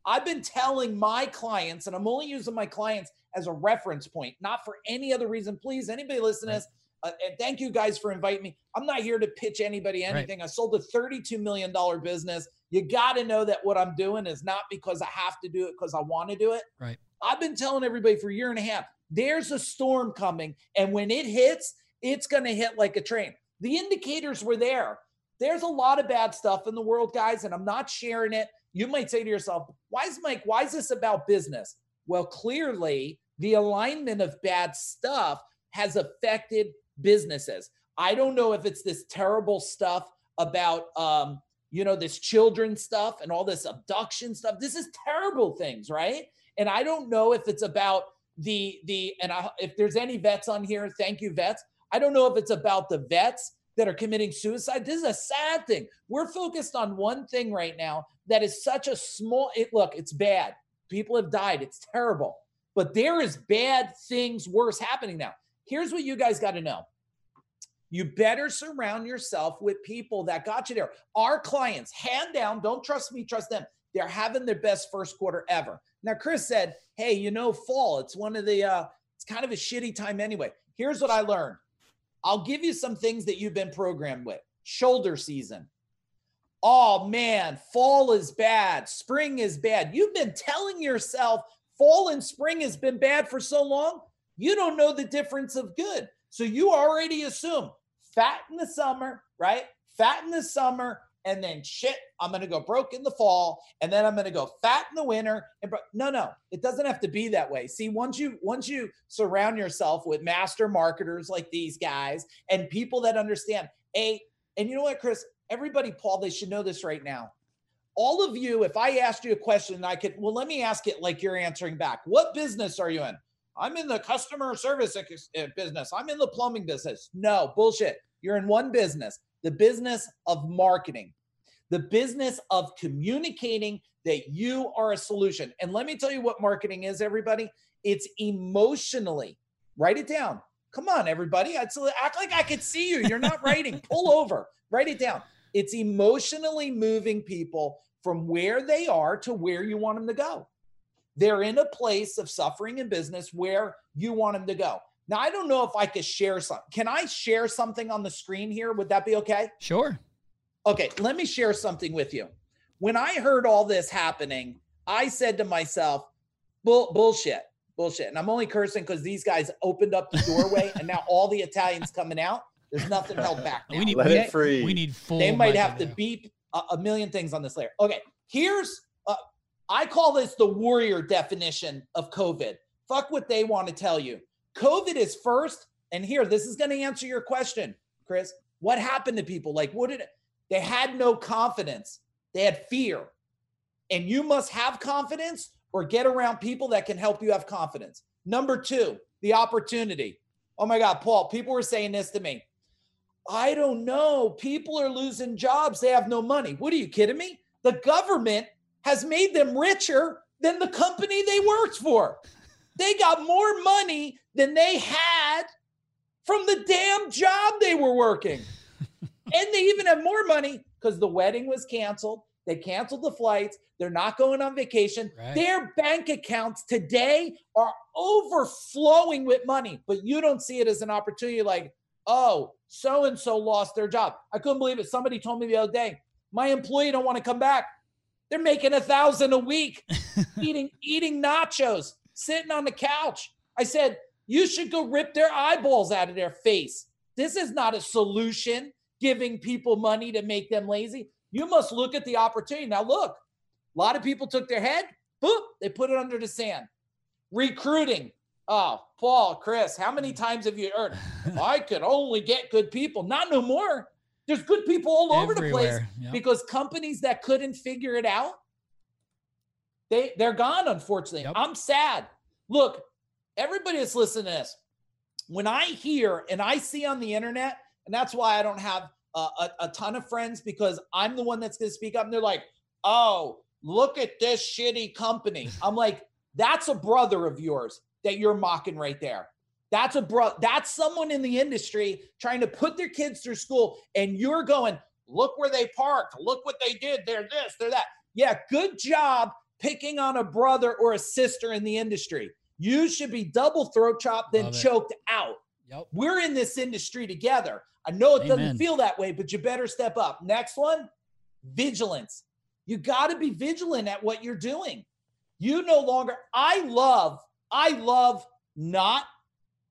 I've been telling my clients, and I'm only using my clients as a reference point, not for any other reason. Please, anybody listen to this, uh, and thank you guys for inviting me. I'm not here to pitch anybody anything. Right. I sold a $32 million business. You got to know that what I'm doing is not because I have to do it because I want to do it. Right. I've been telling everybody for a year and a half there's a storm coming. And when it hits, it's going to hit like a train. The indicators were there. There's a lot of bad stuff in the world, guys, and I'm not sharing it. You might say to yourself, why is Mike, why is this about business? Well, clearly, the alignment of bad stuff has affected businesses. I don't know if it's this terrible stuff about um, you know, this children stuff and all this abduction stuff. This is terrible things, right? And I don't know if it's about the the and I, if there's any vets on here, thank you vets. I don't know if it's about the vets that are committing suicide. This is a sad thing. We're focused on one thing right now that is such a small it look, it's bad. People have died. It's terrible. But there is bad things worse happening now. Here's what you guys got to know. You better surround yourself with people that got you there. Our clients, hand down, don't trust me, trust them. They're having their best first quarter ever. Now, Chris said, Hey, you know, fall, it's one of the, uh, it's kind of a shitty time anyway. Here's what I learned I'll give you some things that you've been programmed with shoulder season. Oh man, fall is bad. Spring is bad. You've been telling yourself fall and spring has been bad for so long, you don't know the difference of good. So you already assume fat in the summer, right? Fat in the summer, and then shit, I'm going to go broke in the fall, and then I'm going to go fat in the winter. And bro- no, no, it doesn't have to be that way. See, once you once you surround yourself with master marketers like these guys and people that understand a, and you know what, Chris, everybody, Paul, they should know this right now. All of you, if I asked you a question, I could, well, let me ask it like you're answering back. What business are you in? I'm in the customer service eh, business. I'm in the plumbing business. No, bullshit. You're in one business, the business of marketing, the business of communicating that you are a solution. And let me tell you what marketing is, everybody. It's emotionally, write it down. Come on, everybody. I'd act like I could see you. You're not writing. Pull over, write it down. It's emotionally moving people from where they are to where you want them to go. They're in a place of suffering in business where you want them to go. Now, I don't know if I could share some. Can I share something on the screen here? Would that be okay? Sure. Okay, let me share something with you. When I heard all this happening, I said to myself, Bull- bullshit, bullshit. And I'm only cursing because these guys opened up the doorway and now all the Italians coming out. There's nothing held back. Now, we need Let it free. We need full. They might have to beep a, a, million things on this layer. Okay, here's uh, I call this the warrior definition of COVID. Fuck what they want to tell you. COVID is first. And here, this is going to answer your question, Chris. What happened to people? Like, what did they had no confidence? They had fear. And you must have confidence or get around people that can help you have confidence. Number two, the opportunity. Oh my God, Paul, people were saying this to me. I don't know. People are losing jobs. They have no money. What are you kidding me? The government has made them richer than the company they worked for. They got more money than they had from the damn job they were working. and they even have more money because the wedding was canceled. They canceled the flights. They're not going on vacation. Right. Their bank accounts today are overflowing with money, but you don't see it as an opportunity like, oh, so and so lost their job. I couldn't believe it. Somebody told me the other day, my employee don't want to come back. They're making a thousand a week, eating eating nachos, sitting on the couch. I said, you should go rip their eyeballs out of their face. This is not a solution, giving people money to make them lazy. You must look at the opportunity. Now, look, a lot of people took their head, boop, they put it under the sand. Recruiting. Oh, Paul, Chris, how many times have you heard? I could only get good people. Not no more. There's good people all over the place yep. because companies that couldn't figure it out, they they're gone. Unfortunately, yep. I'm sad. Look, everybody that's listening to this, when I hear and I see on the internet, and that's why I don't have a, a, a ton of friends because I'm the one that's going to speak up, and they're like, "Oh, look at this shitty company." I'm like, "That's a brother of yours that you're mocking right there." That's a bro. That's someone in the industry trying to put their kids through school, and you're going, look where they parked. Look what they did. They're this. They're that. Yeah, good job picking on a brother or a sister in the industry. You should be double throat chopped, then choked out. Yep. We're in this industry together. I know it Amen. doesn't feel that way, but you better step up. Next one, vigilance. You got to be vigilant at what you're doing. You no longer, I love, I love not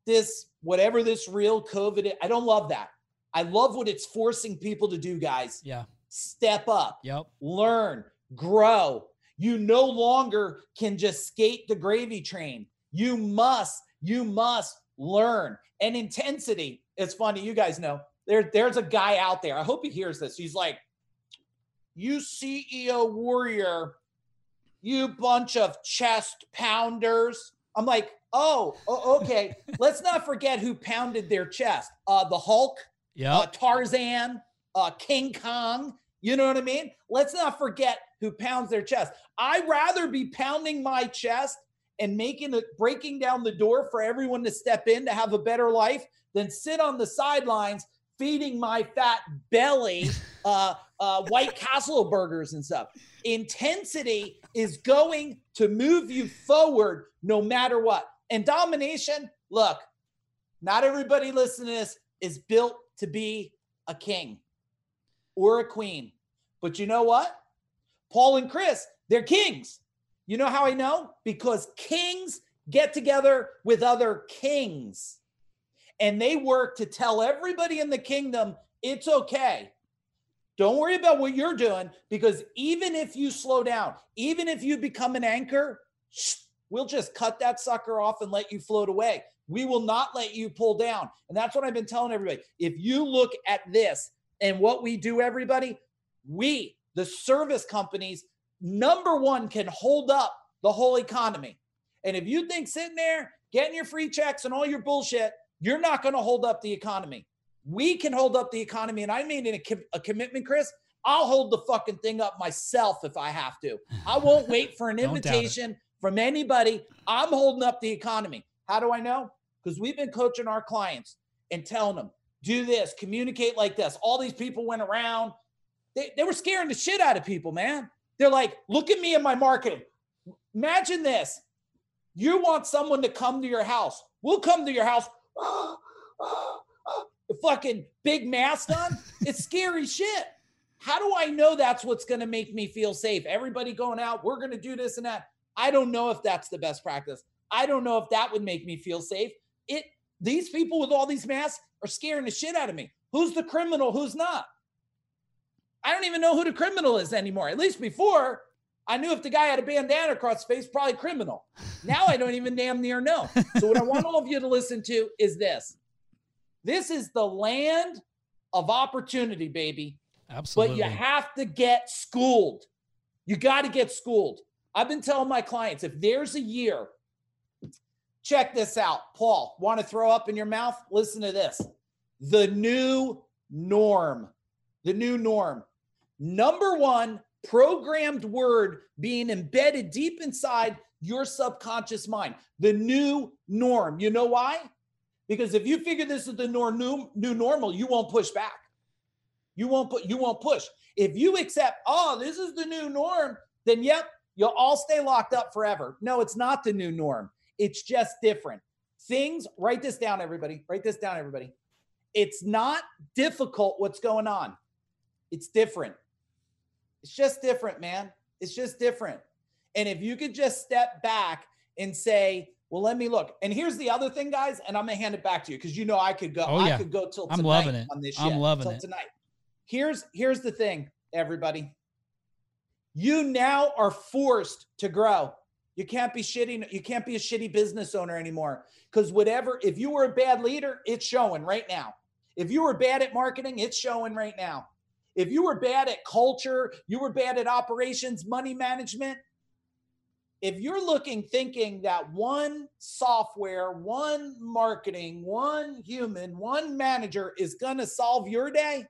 this, whatever this real COVID is. I don't love that. I love what it's forcing people to do, guys. Yeah. Step up. Yep. Learn, grow. You no longer can just skate the gravy train. You must, you must learn. And intensity, it's funny, you guys know. There, there's a guy out there. I hope he hears this. He's like, you CEO warrior, you bunch of chest pounders. I'm like, oh, okay. Let's not forget who pounded their chest. Uh, the Hulk, yeah, uh, Tarzan, uh, King Kong. You know what I mean? Let's not forget who pounds their chest. I'd rather be pounding my chest and making it breaking down the door for everyone to step in to have a better life than sit on the sidelines feeding my fat belly uh, uh, White Castle burgers and stuff. Intensity is going to move you forward no matter what. And domination, look, not everybody listening to this is built to be a king or a queen. But you know what? Paul and Chris, they're kings. You know how I know? Because kings get together with other kings and they work to tell everybody in the kingdom it's okay. Don't worry about what you're doing because even if you slow down, even if you become an anchor, we'll just cut that sucker off and let you float away. We will not let you pull down. And that's what I've been telling everybody. If you look at this and what we do, everybody, we, the service companies, number one, can hold up the whole economy. And if you think sitting there getting your free checks and all your bullshit, you're not going to hold up the economy. We can hold up the economy. And I made a, a commitment, Chris. I'll hold the fucking thing up myself if I have to. I won't wait for an invitation from anybody. I'm holding up the economy. How do I know? Because we've been coaching our clients and telling them, do this, communicate like this. All these people went around. They, they were scaring the shit out of people, man. They're like, look at me in my marketing. Imagine this. You want someone to come to your house. We'll come to your house. fucking big mask on. It's scary shit. How do I know that's what's going to make me feel safe? Everybody going out, we're going to do this and that. I don't know if that's the best practice. I don't know if that would make me feel safe. It these people with all these masks are scaring the shit out of me. Who's the criminal? Who's not? I don't even know who the criminal is anymore. At least before, I knew if the guy had a bandana across his face, probably criminal. Now I don't even damn near know. So what I want all of you to listen to is this. This is the land of opportunity, baby. Absolutely. But you have to get schooled. You got to get schooled. I've been telling my clients if there's a year Check this out. Paul, want to throw up in your mouth? Listen to this. The new norm. The new norm. Number one, programmed word being embedded deep inside your subconscious mind. The new norm. You know why? Because if you figure this is the new, new normal, you won't push back. You won't put you won't push. If you accept, oh, this is the new norm, then yep, you'll all stay locked up forever. No, it's not the new norm. It's just different. Things, write this down, everybody. Write this down, everybody. It's not difficult what's going on. It's different. It's just different, man. It's just different. And if you could just step back and say, well, let me look. And here's the other thing, guys, and I'm gonna hand it back to you because you know I could go. Oh, yeah. I could go till tonight I'm loving it. on this. I'm shit, loving till it. tonight. Here's here's the thing, everybody. You now are forced to grow. You can't be shitty. You can't be a shitty business owner anymore. Because whatever, if you were a bad leader, it's showing right now. If you were bad at marketing, it's showing right now. If you were bad at culture, you were bad at operations, money management. If you're looking, thinking that one software, one marketing, one human, one manager is going to solve your day,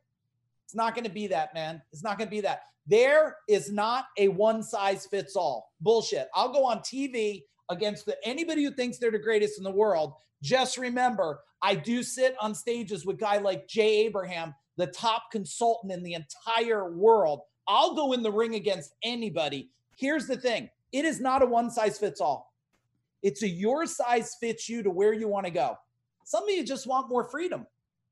it's not going to be that, man. It's not going to be that. There is not a one size fits all bullshit. I'll go on TV against the, anybody who thinks they're the greatest in the world. Just remember, I do sit on stages with guy like Jay Abraham, the top consultant in the entire world. I'll go in the ring against anybody. Here's the thing it is not a one size fits all. It's a your size fits you to where you want to go. Some of you just want more freedom.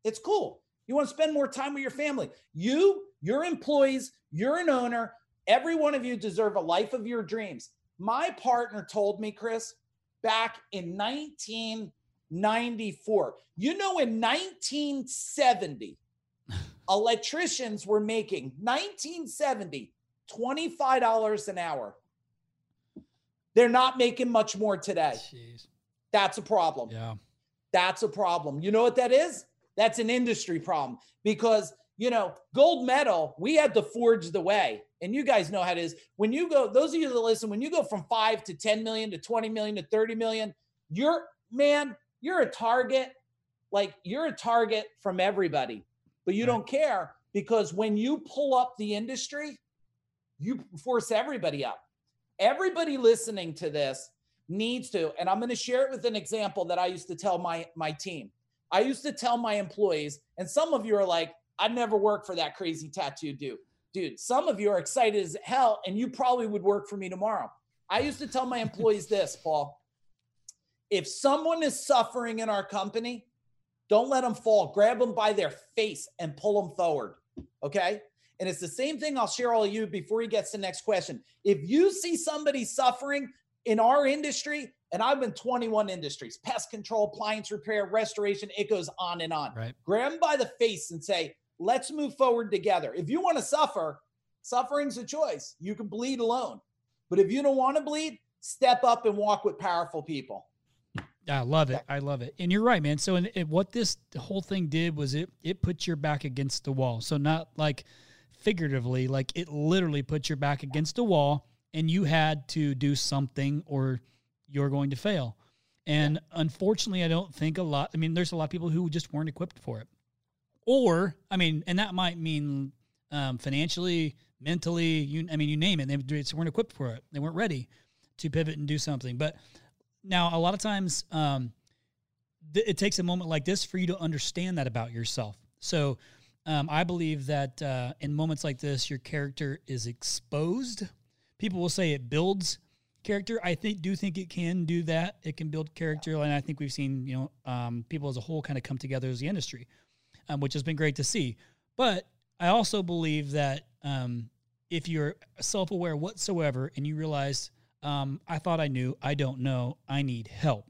It's cool. You want to spend more time with your family. You, your employees, you're an owner. Every one of you deserve a life of your dreams. My partner told me, Chris, back in 1994. You know, in 1970, electricians were making 1970 $25 an hour. They're not making much more today. Jeez. That's a problem. Yeah. That's a problem. You know what that is? That's an industry problem because, you know, gold medal, we had to forge the way. And you guys know how it is. When you go, those of you that listen, when you go from five to 10 million to 20 million to 30 million, you're, man, you're a target. Like you're a target from everybody, but you Right. don't care because when you pull up the industry, you force everybody up. Everybody listening to this needs to, and I'm going to share it with an example that I used to tell my my team. I used to tell my employees, and some of you are like, I'd never work for that crazy tattoo dude. Dude, some of you are excited as hell, and you probably would work for me tomorrow. I used to tell my employees this, Paul. If someone is suffering in our company, don't let them fall. Grab them by their face and pull them forward. Okay. And it's the same thing I'll share all of you before he gets to the next question. If you see somebody suffering in our industry, and I've been 21 industries pest control, appliance repair, restoration, it goes on and on. Right. Grab them by the face and say, let's move forward together. If you want to suffer, suffering's a choice. You can bleed alone. But if you don't want to bleed, step up and walk with powerful people. I love it. I love it. And you're right, man. So, in, in what this whole thing did was it it put your back against the wall. So not like figuratively, like it literally put your back against the wall, and you had to do something, or you're going to fail. And unfortunately, I don't think a lot. I mean, there's a lot of people who just weren't equipped for it, or I mean, and that might mean um, financially, mentally. You, I mean, you name it. They just weren't equipped for it. They weren't ready to pivot and do something. But now, a lot of times, um, th- it takes a moment like this for you to understand that about yourself. So, um, I believe that uh, in moments like this, your character is exposed. People will say it builds character. I think do think it can do that. It can build character, and I think we've seen you know um, people as a whole kind of come together as the industry, um, which has been great to see. But I also believe that um, if you're self aware whatsoever and you realize um, I thought I knew, I don't know, I need help.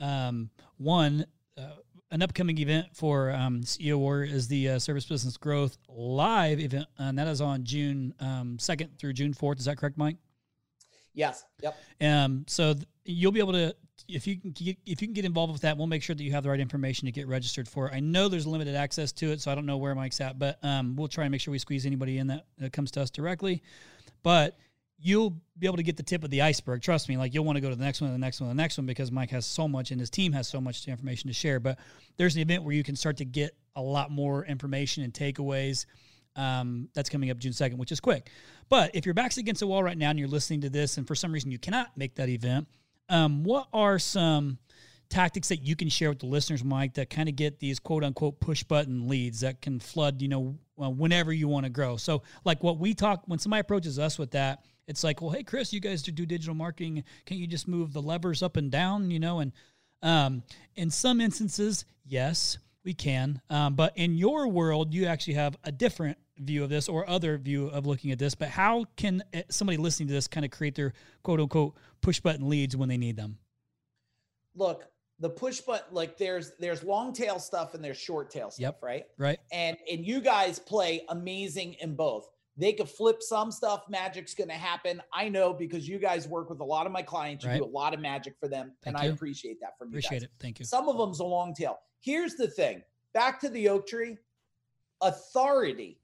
Um, one, uh, an upcoming event for um, CEO Warrior is the uh, Service Business Growth Live event, and that is on June um, 2nd through June 4th. Is that correct, Mike? Yes. Yep. Um, so th- you'll be able to, if you can get, if you can get involved with that, we'll make sure that you have the right information to get registered for. it. I know there's limited access to it, so I don't know where Mike's at, but um, we'll try and make sure we squeeze anybody in that, that comes to us directly. But you'll be able to get the tip of the iceberg. Trust me, like you'll want to go to the next one, the next one, the next one because Mike has so much and his team has so much information to share. But there's an event where you can start to get a lot more information and takeaways. Um, that's coming up June 2nd, which is quick. But if your back's against the wall right now and you're listening to this and for some reason you cannot make that event, um, what are some tactics that you can share with the listeners, Mike, that kind of get these quote unquote push button leads that can flood, you know, whenever you want to grow? So, like what we talk, when somebody approaches us with that, it's like, well, hey, Chris, you guys do digital marketing. Can't you just move the levers up and down, you know? And um, in some instances, yes, we can. Um, but in your world, you actually have a different view of this or other view of looking at this. But how can eh, somebody listening to this kind of create their quote unquote push button leads when they need them? Look, the push button, like there's there's long tail stuff and there's short tail stuff, yep. right? Right. And and you guys play amazing in both. They could flip some stuff. Magic's going to happen. I know because you guys work with a lot of my clients. You right. do a lot of magic for them, Thank and you. I appreciate that from appreciate you. Appreciate it. Thank you. Some of them's a long tail. Here's the thing. Back to the oak tree. Authority.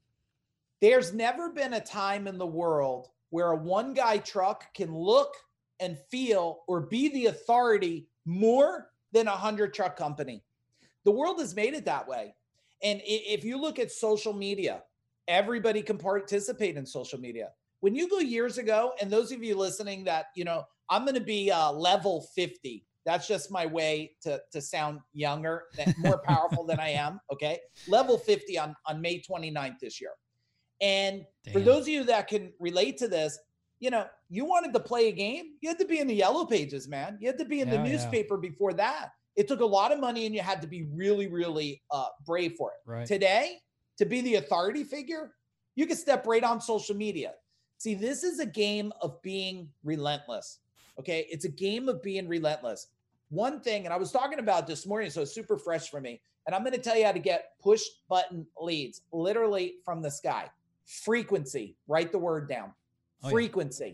There's never been a time in the world where a one guy truck can look and feel or be the authority more than a hundred truck company. The world has made it that way. And if you look at social media, everybody can participate in social media. When you go years ago, and those of you listening that, you know, I'm going to be uh, level 50. That's just my way to, to sound younger, more powerful than I am. Okay. Level 50 on, on May 29th this year. And Damn. for those of you that can relate to this, you know, you wanted to play a game, you had to be in the yellow pages, man. You had to be in yeah, the newspaper yeah. before that. It took a lot of money and you had to be really, really uh, brave for it. Right. Today, to be the authority figure, you can step right on social media. See, this is a game of being relentless. Okay. It's a game of being relentless. One thing, and I was talking about this morning, so it's super fresh for me. And I'm going to tell you how to get push button leads literally from the sky. Frequency, write the word down. Oh, Frequency. Yeah.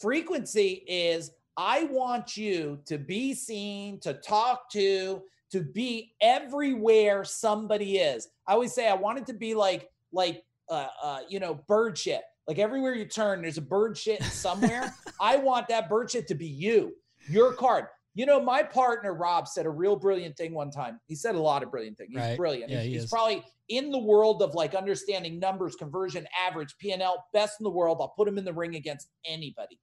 Frequency is I want you to be seen, to talk to, to be everywhere somebody is. I always say I want it to be like like uh, uh, you know bird shit. Like everywhere you turn, there's a bird shit somewhere. I want that bird shit to be you, your card. You know, my partner Rob said a real brilliant thing one time. He said a lot of brilliant things. He's right. brilliant. Yeah, he's, he he's probably in the world of like understanding numbers, conversion, average, P&L, best in the world. I'll put him in the ring against anybody.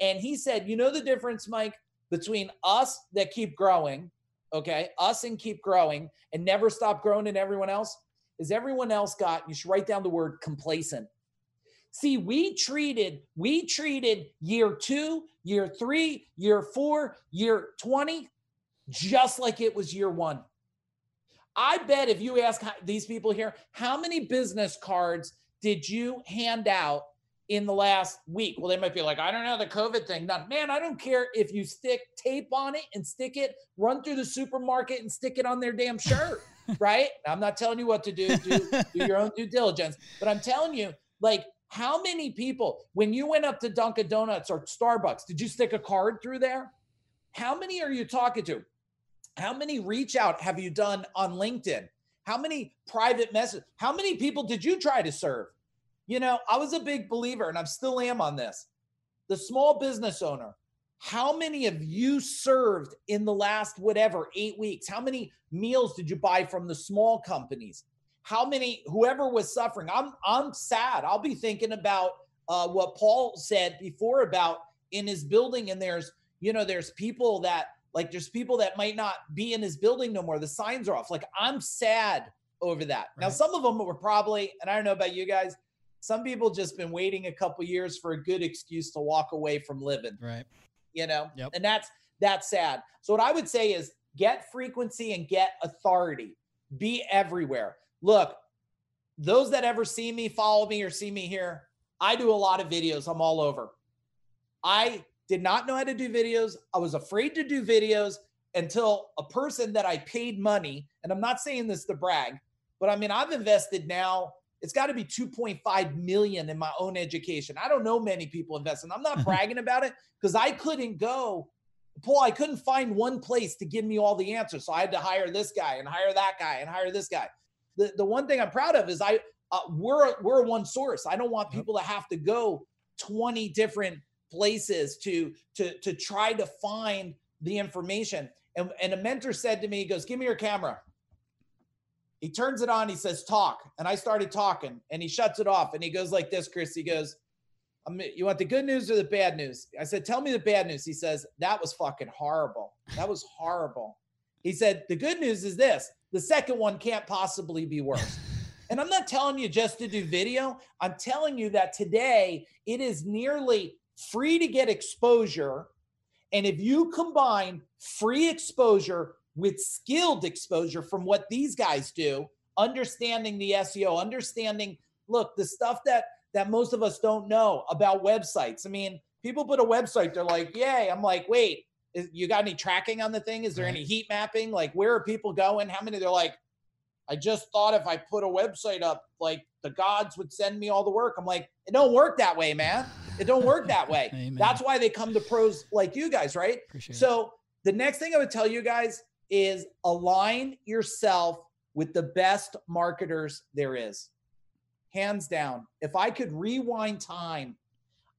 And he said, you know the difference, Mike, between us that keep growing, okay, us and keep growing and never stop growing and everyone else is everyone else got, you should write down the word complacent. See, we treated, we treated year two, year three, year four, year 20, just like it was year one. I bet if you ask these people here, how many business cards did you hand out in the last week? Well, they might be like, I don't know the COVID thing. Not man, I don't care if you stick tape on it and stick it, run through the supermarket and stick it on their damn shirt, right? I'm not telling you what to do, do, do your own due diligence, but I'm telling you, like, how many people, when you went up to Dunkin' Donuts or Starbucks, did you stick a card through there? How many are you talking to? How many reach out have you done on LinkedIn? How many private messages? How many people did you try to serve? You know, I was a big believer and I still am on this. The small business owner, how many of you served in the last whatever eight weeks? How many meals did you buy from the small companies? how many whoever was suffering i'm i'm sad i'll be thinking about uh, what paul said before about in his building and there's you know there's people that like there's people that might not be in his building no more the signs are off like i'm sad over that right. now some of them were probably and i don't know about you guys some people just been waiting a couple years for a good excuse to walk away from living right you know yep. and that's that's sad so what i would say is get frequency and get authority be everywhere look, those that ever see me, follow me, or see me here, I do a lot of videos. I'm all over. I did not know how to do videos. I was afraid to do videos until a person that I paid money, and I'm not saying this to brag, but I mean, I've invested now, it's got to be 2.5 million in my own education. I don't know many people investing. I'm not bragging about it because I couldn't go. Paul, I couldn't find one place to give me all the answers. So I had to hire this guy and hire that guy and hire this guy the, the one thing I'm proud of is I uh, we're we're one source. I don't want people to have to go 20 different places to to to try to find the information. And, and a mentor said to me, he goes, Give me your camera. He turns it on, he says, Talk. And I started talking and he shuts it off and he goes like this, Chris. He goes, you want the good news or the bad news? I said, Tell me the bad news. He says, That was fucking horrible. That was horrible. He said, The good news is this the second one can't possibly be worse. And I'm not telling you just to do video. I'm telling you that today it is nearly free to get exposure. And if you combine free exposure with skilled exposure from what these guys do, understanding the SEO, understanding, look, the stuff that that most of us don't know about websites. I mean, people put a website, they're like, yay. I'm like, wait, is, you got any tracking on the thing? Is there any heat mapping? Like, where are people going? How many? They're like, I just thought if I put a website up, like the gods would send me all the work. I'm like, it don't work that way, man. It don't work that way. That's why they come to pros like you guys, right? Appreciate so it. the next thing I would tell you guys is align yourself with the best marketers there is. Hands down. If I could rewind time,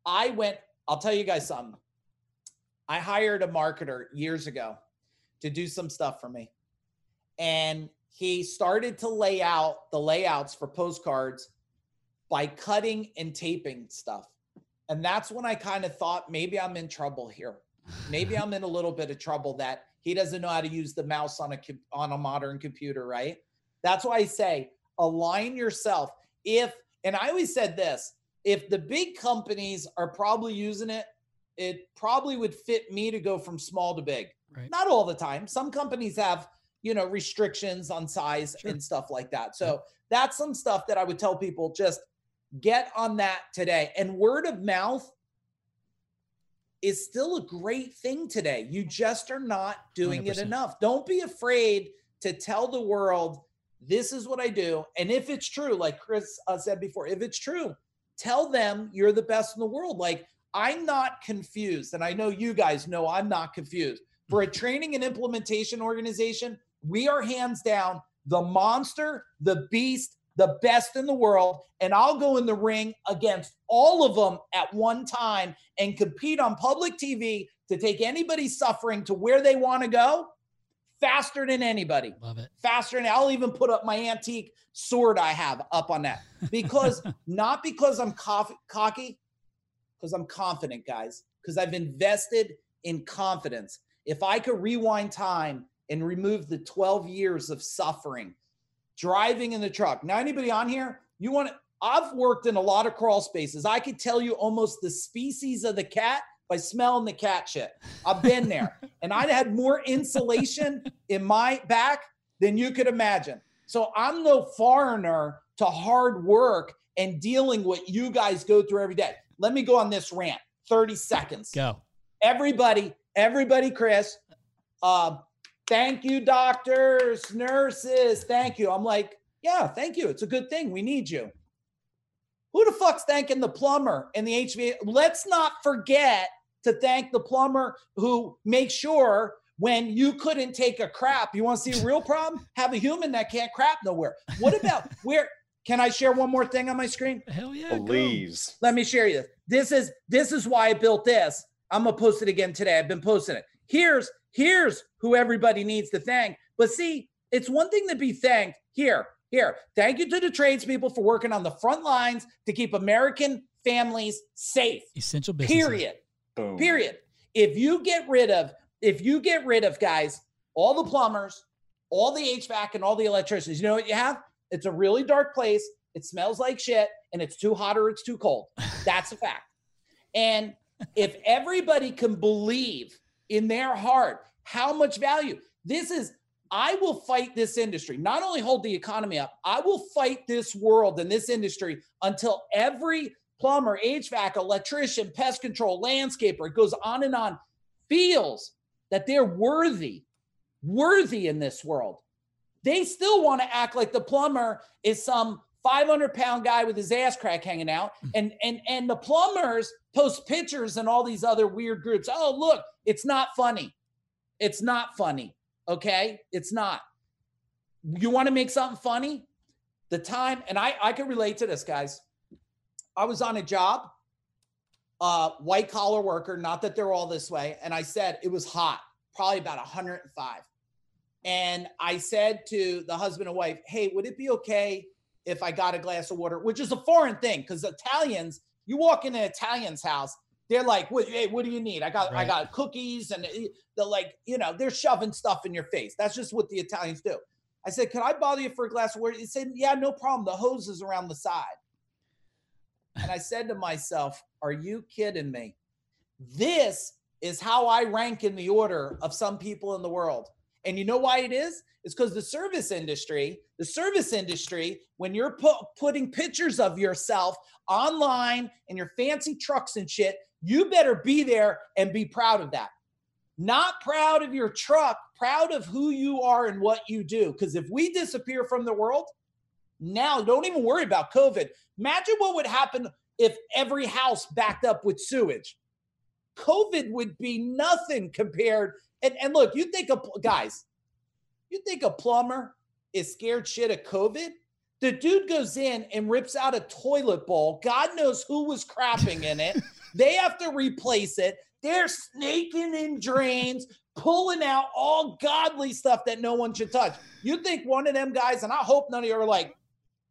I went, I'll tell you guys something. I hired a marketer years ago to do some stuff for me. And he started to lay out the layouts for postcards by cutting and taping stuff. And that's when I kind of thought maybe I'm in trouble here. Maybe I'm in a little bit of trouble that he doesn't know how to use the mouse on a on a modern computer, right? That's why I say align yourself. If and I always said this, if the big companies are probably using it it probably would fit me to go from small to big. Right. Not all the time. Some companies have, you know, restrictions on size sure. and stuff like that. So yeah. that's some stuff that I would tell people just get on that today. And word of mouth is still a great thing today. You just are not doing 100%. it enough. Don't be afraid to tell the world this is what I do. And if it's true, like Chris uh, said before, if it's true, tell them you're the best in the world. Like I'm not confused, and I know you guys know I'm not confused. For a training and implementation organization, we are hands down the monster, the beast, the best in the world. And I'll go in the ring against all of them at one time and compete on public TV to take anybody suffering to where they want to go faster than anybody. Love it. Faster than I'll even put up my antique sword I have up on that because not because I'm cocky, because I'm confident, guys, because I've invested in confidence. If I could rewind time and remove the 12 years of suffering, driving in the truck. Now, anybody on here, you want to, I've worked in a lot of crawl spaces. I could tell you almost the species of the cat by smelling the cat shit. I've been there and I had more insulation in my back than you could imagine. So I'm no foreigner to hard work and dealing what you guys go through every day let me go on this rant 30 seconds. Go. Everybody, everybody, Chris, um, thank you, doctors, nurses. Thank you. I'm like, yeah, thank you. It's a good thing. We need you. Who the fuck's thanking the plumber and the HVAC? Let's not forget to thank the plumber who makes sure when you couldn't take a crap, you want to see a real problem? Have a human that can't crap nowhere. What about where can I share one more thing on my screen? Hell yeah. Please. Let me share you. This is this is why I built this. I'm gonna post it again today. I've been posting it. Here's here's who everybody needs to thank. But see, it's one thing to be thanked. Here, here. Thank you to the tradespeople for working on the front lines to keep American families safe. Essential business. Period. Boom. Period. If you get rid of, if you get rid of guys, all the plumbers, all the HVAC, and all the electricians, you know what you have? It's a really dark place. It smells like shit and it's too hot or it's too cold. That's a fact. And if everybody can believe in their heart how much value this is, I will fight this industry, not only hold the economy up, I will fight this world and this industry until every plumber, HVAC, electrician, pest control, landscaper, it goes on and on, feels that they're worthy, worthy in this world. They still want to act like the plumber is some 500 pound guy with his ass crack hanging out. Hmm. And and and the plumbers post pictures and all these other weird groups. Oh, look, it's not funny. It's not funny. Okay? It's not. You want to make something funny? The time, and I I can relate to this, guys. I was on a job uh, white collar worker, not that they're all this way. And I said it was hot, probably about 105. And I said to the husband and wife, Hey, would it be okay if I got a glass of water? Which is a foreign thing because Italians, you walk in an Italian's house, they're like, what, hey, what do you need? I got right. I got cookies and eh, they're like, you know, they're shoving stuff in your face. That's just what the Italians do. I said, Can I bother you for a glass of water? He said, Yeah, no problem. The hose is around the side. And I said to myself, Are you kidding me? This is how I rank in the order of some people in the world. And you know why it is? It's because the service industry, the service industry, when you're pu- putting pictures of yourself online and your fancy trucks and shit, you better be there and be proud of that. Not proud of your truck, proud of who you are and what you do. Because if we disappear from the world, now don't even worry about COVID. Imagine what would happen if every house backed up with sewage. COVID would be nothing compared. And, and look, you think of guys, you think a plumber is scared shit of COVID? The dude goes in and rips out a toilet bowl. God knows who was crapping in it. they have to replace it. They're snaking in drains, pulling out all godly stuff that no one should touch. You think one of them guys, and I hope none of you are like,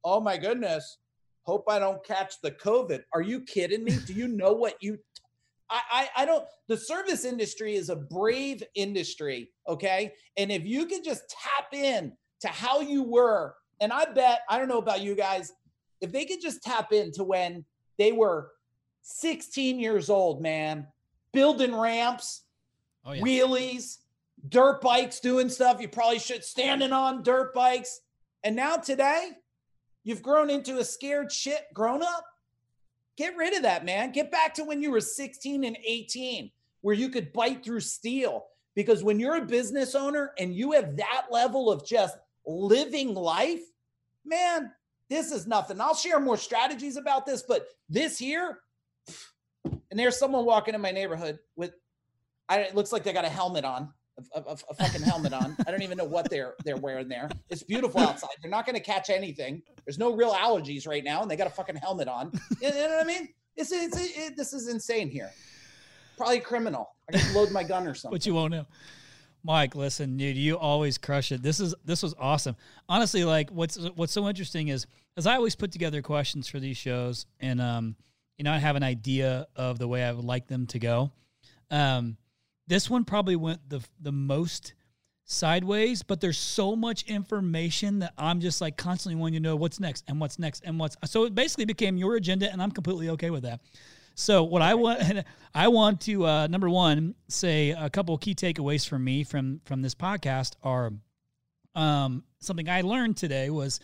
oh my goodness, hope I don't catch the COVID. Are you kidding me? Do you know what you I, I, I don't the service industry is a brave industry, okay? And if you could just tap in to how you were, and I bet, I don't know about you guys, if they could just tap into when they were 16 years old, man, building ramps, oh, yeah. wheelies, dirt bikes, doing stuff you probably should standing on dirt bikes. And now today, you've grown into a scared shit grown up. Get rid of that, man. Get back to when you were 16 and 18, where you could bite through steel. Because when you're a business owner and you have that level of just living life, man, this is nothing. I'll share more strategies about this, but this here, and there's someone walking in my neighborhood with, I, it looks like they got a helmet on a, a, a fucking helmet on. I don't even know what they're they're wearing there. It's beautiful outside. They're not going to catch anything. There's no real allergies right now, and they got a fucking helmet on. You know what I mean? It's it's it, this is insane here. Probably criminal. I can load my gun or something. But you won't know. Mike, listen, dude, you always crush it. This is this was awesome. Honestly, like what's what's so interesting is as I always put together questions for these shows, and um, you know, I have an idea of the way I would like them to go. Um, this one probably went the the most sideways, but there's so much information that I'm just like constantly wanting to know what's next and what's next and what's so it basically became your agenda and I'm completely okay with that. So what I want I want to uh, number one say a couple key takeaways from me from from this podcast are um, something I learned today was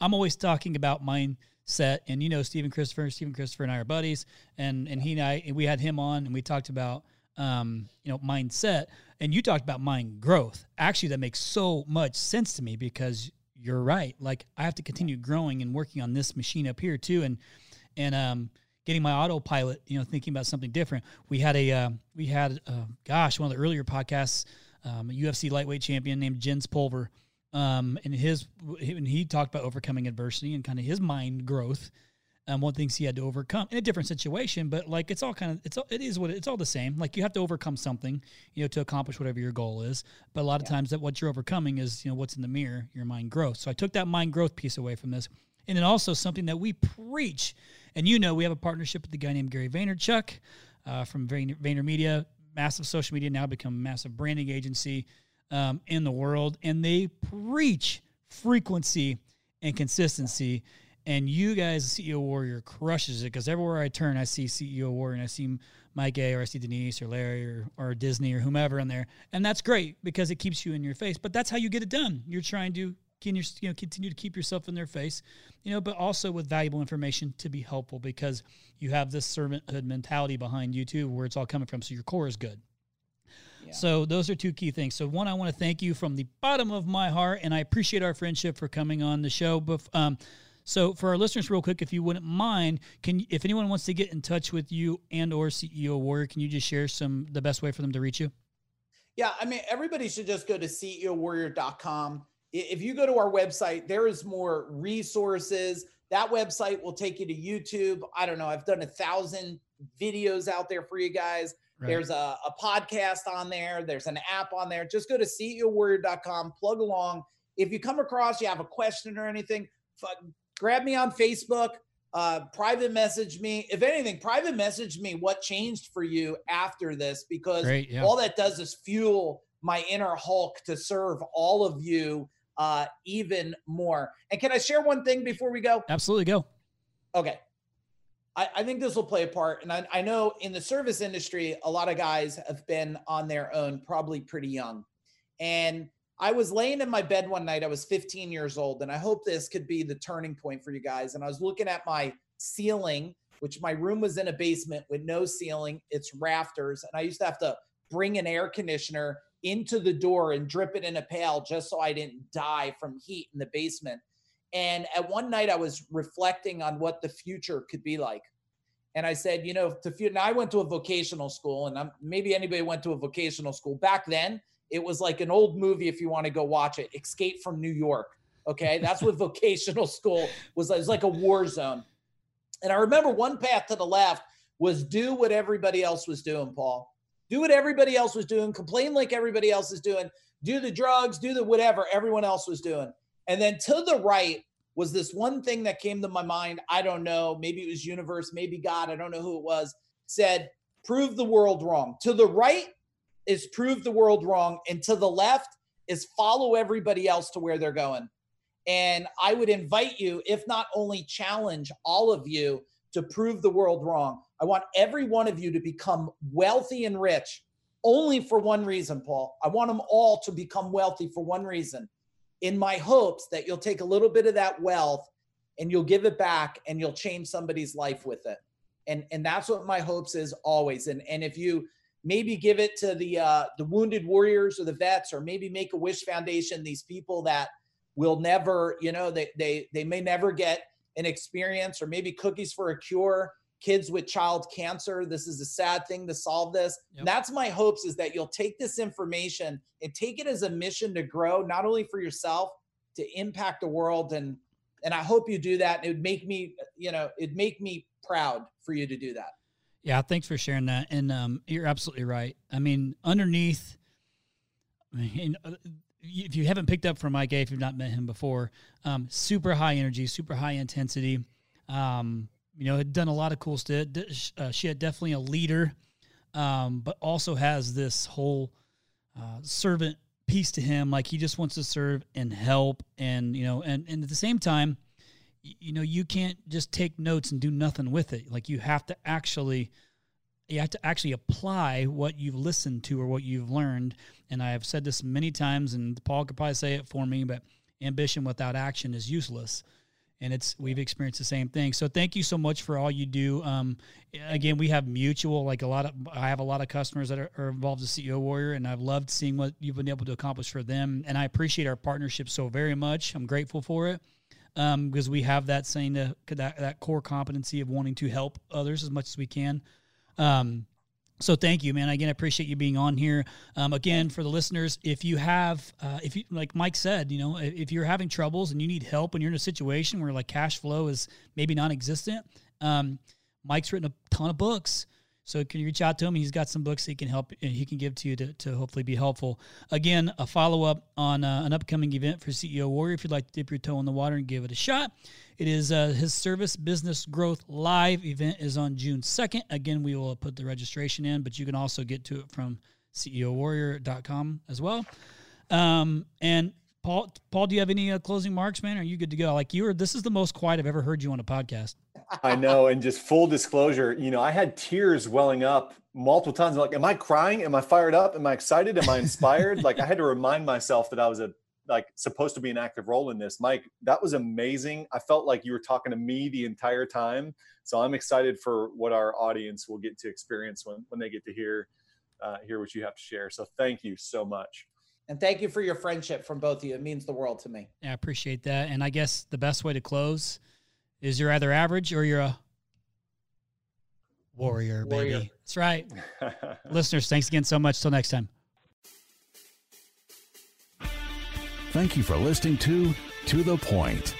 I'm always talking about mindset and you know Stephen Christopher Stephen Christopher and I are buddies and and he and I we had him on and we talked about um, you know, mindset. And you talked about mind growth. Actually, that makes so much sense to me because you're right. Like I have to continue growing and working on this machine up here too, and and um, getting my autopilot. You know, thinking about something different. We had a uh, we had uh, gosh one of the earlier podcasts, um, a UFC lightweight champion named Jens Pulver. Um, and his and he talked about overcoming adversity and kind of his mind growth um, one things he had to overcome in a different situation, but like it's all kind of it's all, it is what it's all the same. Like you have to overcome something, you know, to accomplish whatever your goal is. But a lot of yeah. times that what you're overcoming is you know what's in the mirror, your mind growth. So I took that mind growth piece away from this, and then also something that we preach. And you know, we have a partnership with the guy named Gary Vaynerchuk uh, from Vayner, VaynerMedia, massive social media now become a massive branding agency um, in the world, and they preach frequency and consistency and you guys, CEO Warrior, crushes it because everywhere I turn, I see CEO Warrior and I see Mike A or I see Denise or Larry or, or Disney or whomever in there. And that's great because it keeps you in your face. But that's how you get it done. You're trying to can you, you know, continue to keep yourself in their face, you know, but also with valuable information to be helpful because you have this servanthood mentality behind you too, where it's all coming from. So your core is good. Yeah. So those are two key things. So one, I want to thank you from the bottom of my heart, and I appreciate our friendship for coming on the show. But um, so for our listeners, real quick, if you wouldn't mind, can if anyone wants to get in touch with you and or CEO Warrior, can you just share some the best way for them to reach you? Yeah, I mean everybody should just go to ceowarrior.com. If you go to our website, there is more resources. That website will take you to YouTube. I don't know. I've done a thousand videos out there for you guys. Right. There's a, a podcast on there. There's an app on there. Just go to CEOwarrior.com, plug along. If you come across, you have a question or anything, grab me on Facebook, uh, private message me. If anything, private message me what changed for you after this, because Great, yeah. all that does is fuel my inner Hulk to serve all of you uh, even more. And can I share one thing before we go? Absolutely, go. Okay. I, I think this will play a part. And I, I know in the service industry, a lot of guys have been on their own, probably pretty young. And I was laying in my bed one night. I was 15 years old, and I hope this could be the turning point for you guys. And I was looking at my ceiling, which my room was in a basement with no ceiling, it's rafters. And I used to have to bring an air conditioner into the door and drip it in a pail just so I didn't die from heat in the basement. And at one night, I was reflecting on what the future could be like. And I said, you know, to now I went to a vocational school, and I'm, maybe anybody went to a vocational school back then. It was like an old movie if you want to go watch it, Escape from New York. Okay, that's what vocational school was. It was like a war zone. And I remember one path to the left was do what everybody else was doing, Paul. Do what everybody else was doing, complain like everybody else is doing, do the drugs, do the whatever everyone else was doing. And then to the right was this one thing that came to my mind. I don't know. Maybe it was universe, maybe God. I don't know who it was. Said, prove the world wrong. To the right is prove the world wrong. And to the left is follow everybody else to where they're going. And I would invite you, if not only challenge all of you to prove the world wrong. I want every one of you to become wealthy and rich only for one reason, Paul. I want them all to become wealthy for one reason in my hopes that you'll take a little bit of that wealth and you'll give it back and you'll change somebody's life with it. And and that's what my hopes is always. And and if you maybe give it to the uh, the wounded warriors or the vets, or maybe make a wish foundation, these people that will never, you know, they they they may never get an experience, or maybe cookies for a cure kids with child cancer. This is a sad thing to solve this. Yep. That's my hopes is that you'll take this information and take it as a mission to grow, not only for yourself, to impact the world. And and I hope you do that. It would make me, you know, it'd make me proud for you to do that. Yeah, thanks for sharing that. And um, you're absolutely right. I mean, underneath, I mean, uh, if you haven't picked up from Mike A, if you've not met him before, um, super high energy, super high intensity. Um, you know, had done a lot of cool stuff. Uh, she had definitely a leader, um, but also has this whole uh, servant piece to him. Like he just wants to serve and help, and you know, and and at the same time, you know, you can't just take notes and do nothing with it. Like you have to actually, you have to actually apply what you've listened to or what you've learned. And I have said this many times, and Paul could probably say it for me, but ambition without action is useless and it's we've experienced the same thing. So thank you so much for all you do. Um, again, we have mutual like a lot of I have a lot of customers that are, are involved with CEO Warrior, and I've loved seeing what you've been able to accomplish for them. And I appreciate our partnership so very much. I'm grateful for it um, because we have that saying that, that that core competency of wanting to help others as much as we can. Um, so thank you, man. Again, I appreciate you being on here. Um, again, for the listeners, if you have, uh, if you like Mike said, you know, if you're having troubles and you need help and you're in a situation where like cash flow is maybe non-existent, um, Mike's written a ton of books. So can you reach out to him? He's got some books he can help he can give to you to, to hopefully be helpful. Again, a follow up on uh, an upcoming event for CEO Warrior. If you'd like to dip your toe in the water and give it a shot, it is uh, his service business growth live event is on June second. Again, we will put the registration in, but you can also get to it from CEOWarrior.com as well. Um, and Paul, Paul, do you have any uh, closing marks, man? Are you good to go? Like you were, this is the most quiet I've ever heard you on a podcast. I know. And just full disclosure, you know, I had tears welling up multiple times. I'm like, am I crying? Am I fired up? Am I excited? Am I inspired? like I had to remind myself that I was a like supposed to be an active role in this. Mike, that was amazing. I felt like you were talking to me the entire time. So I'm excited for what our audience will get to experience when, when they get to hear uh, hear what you have to share. So thank you so much. And thank you for your friendship from both of you. It means the world to me. Yeah, I appreciate that. And I guess the best way to close is you're either average or you're a warrior, warrior. baby. That's right. Listeners, thanks again so much. Till next time. Thank you for listening to To the Point.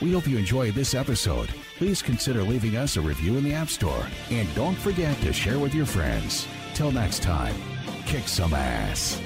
We hope you enjoyed this episode. please consider leaving us a review in the App Store. And don't forget to share with your friends. Till next time, kick some ass.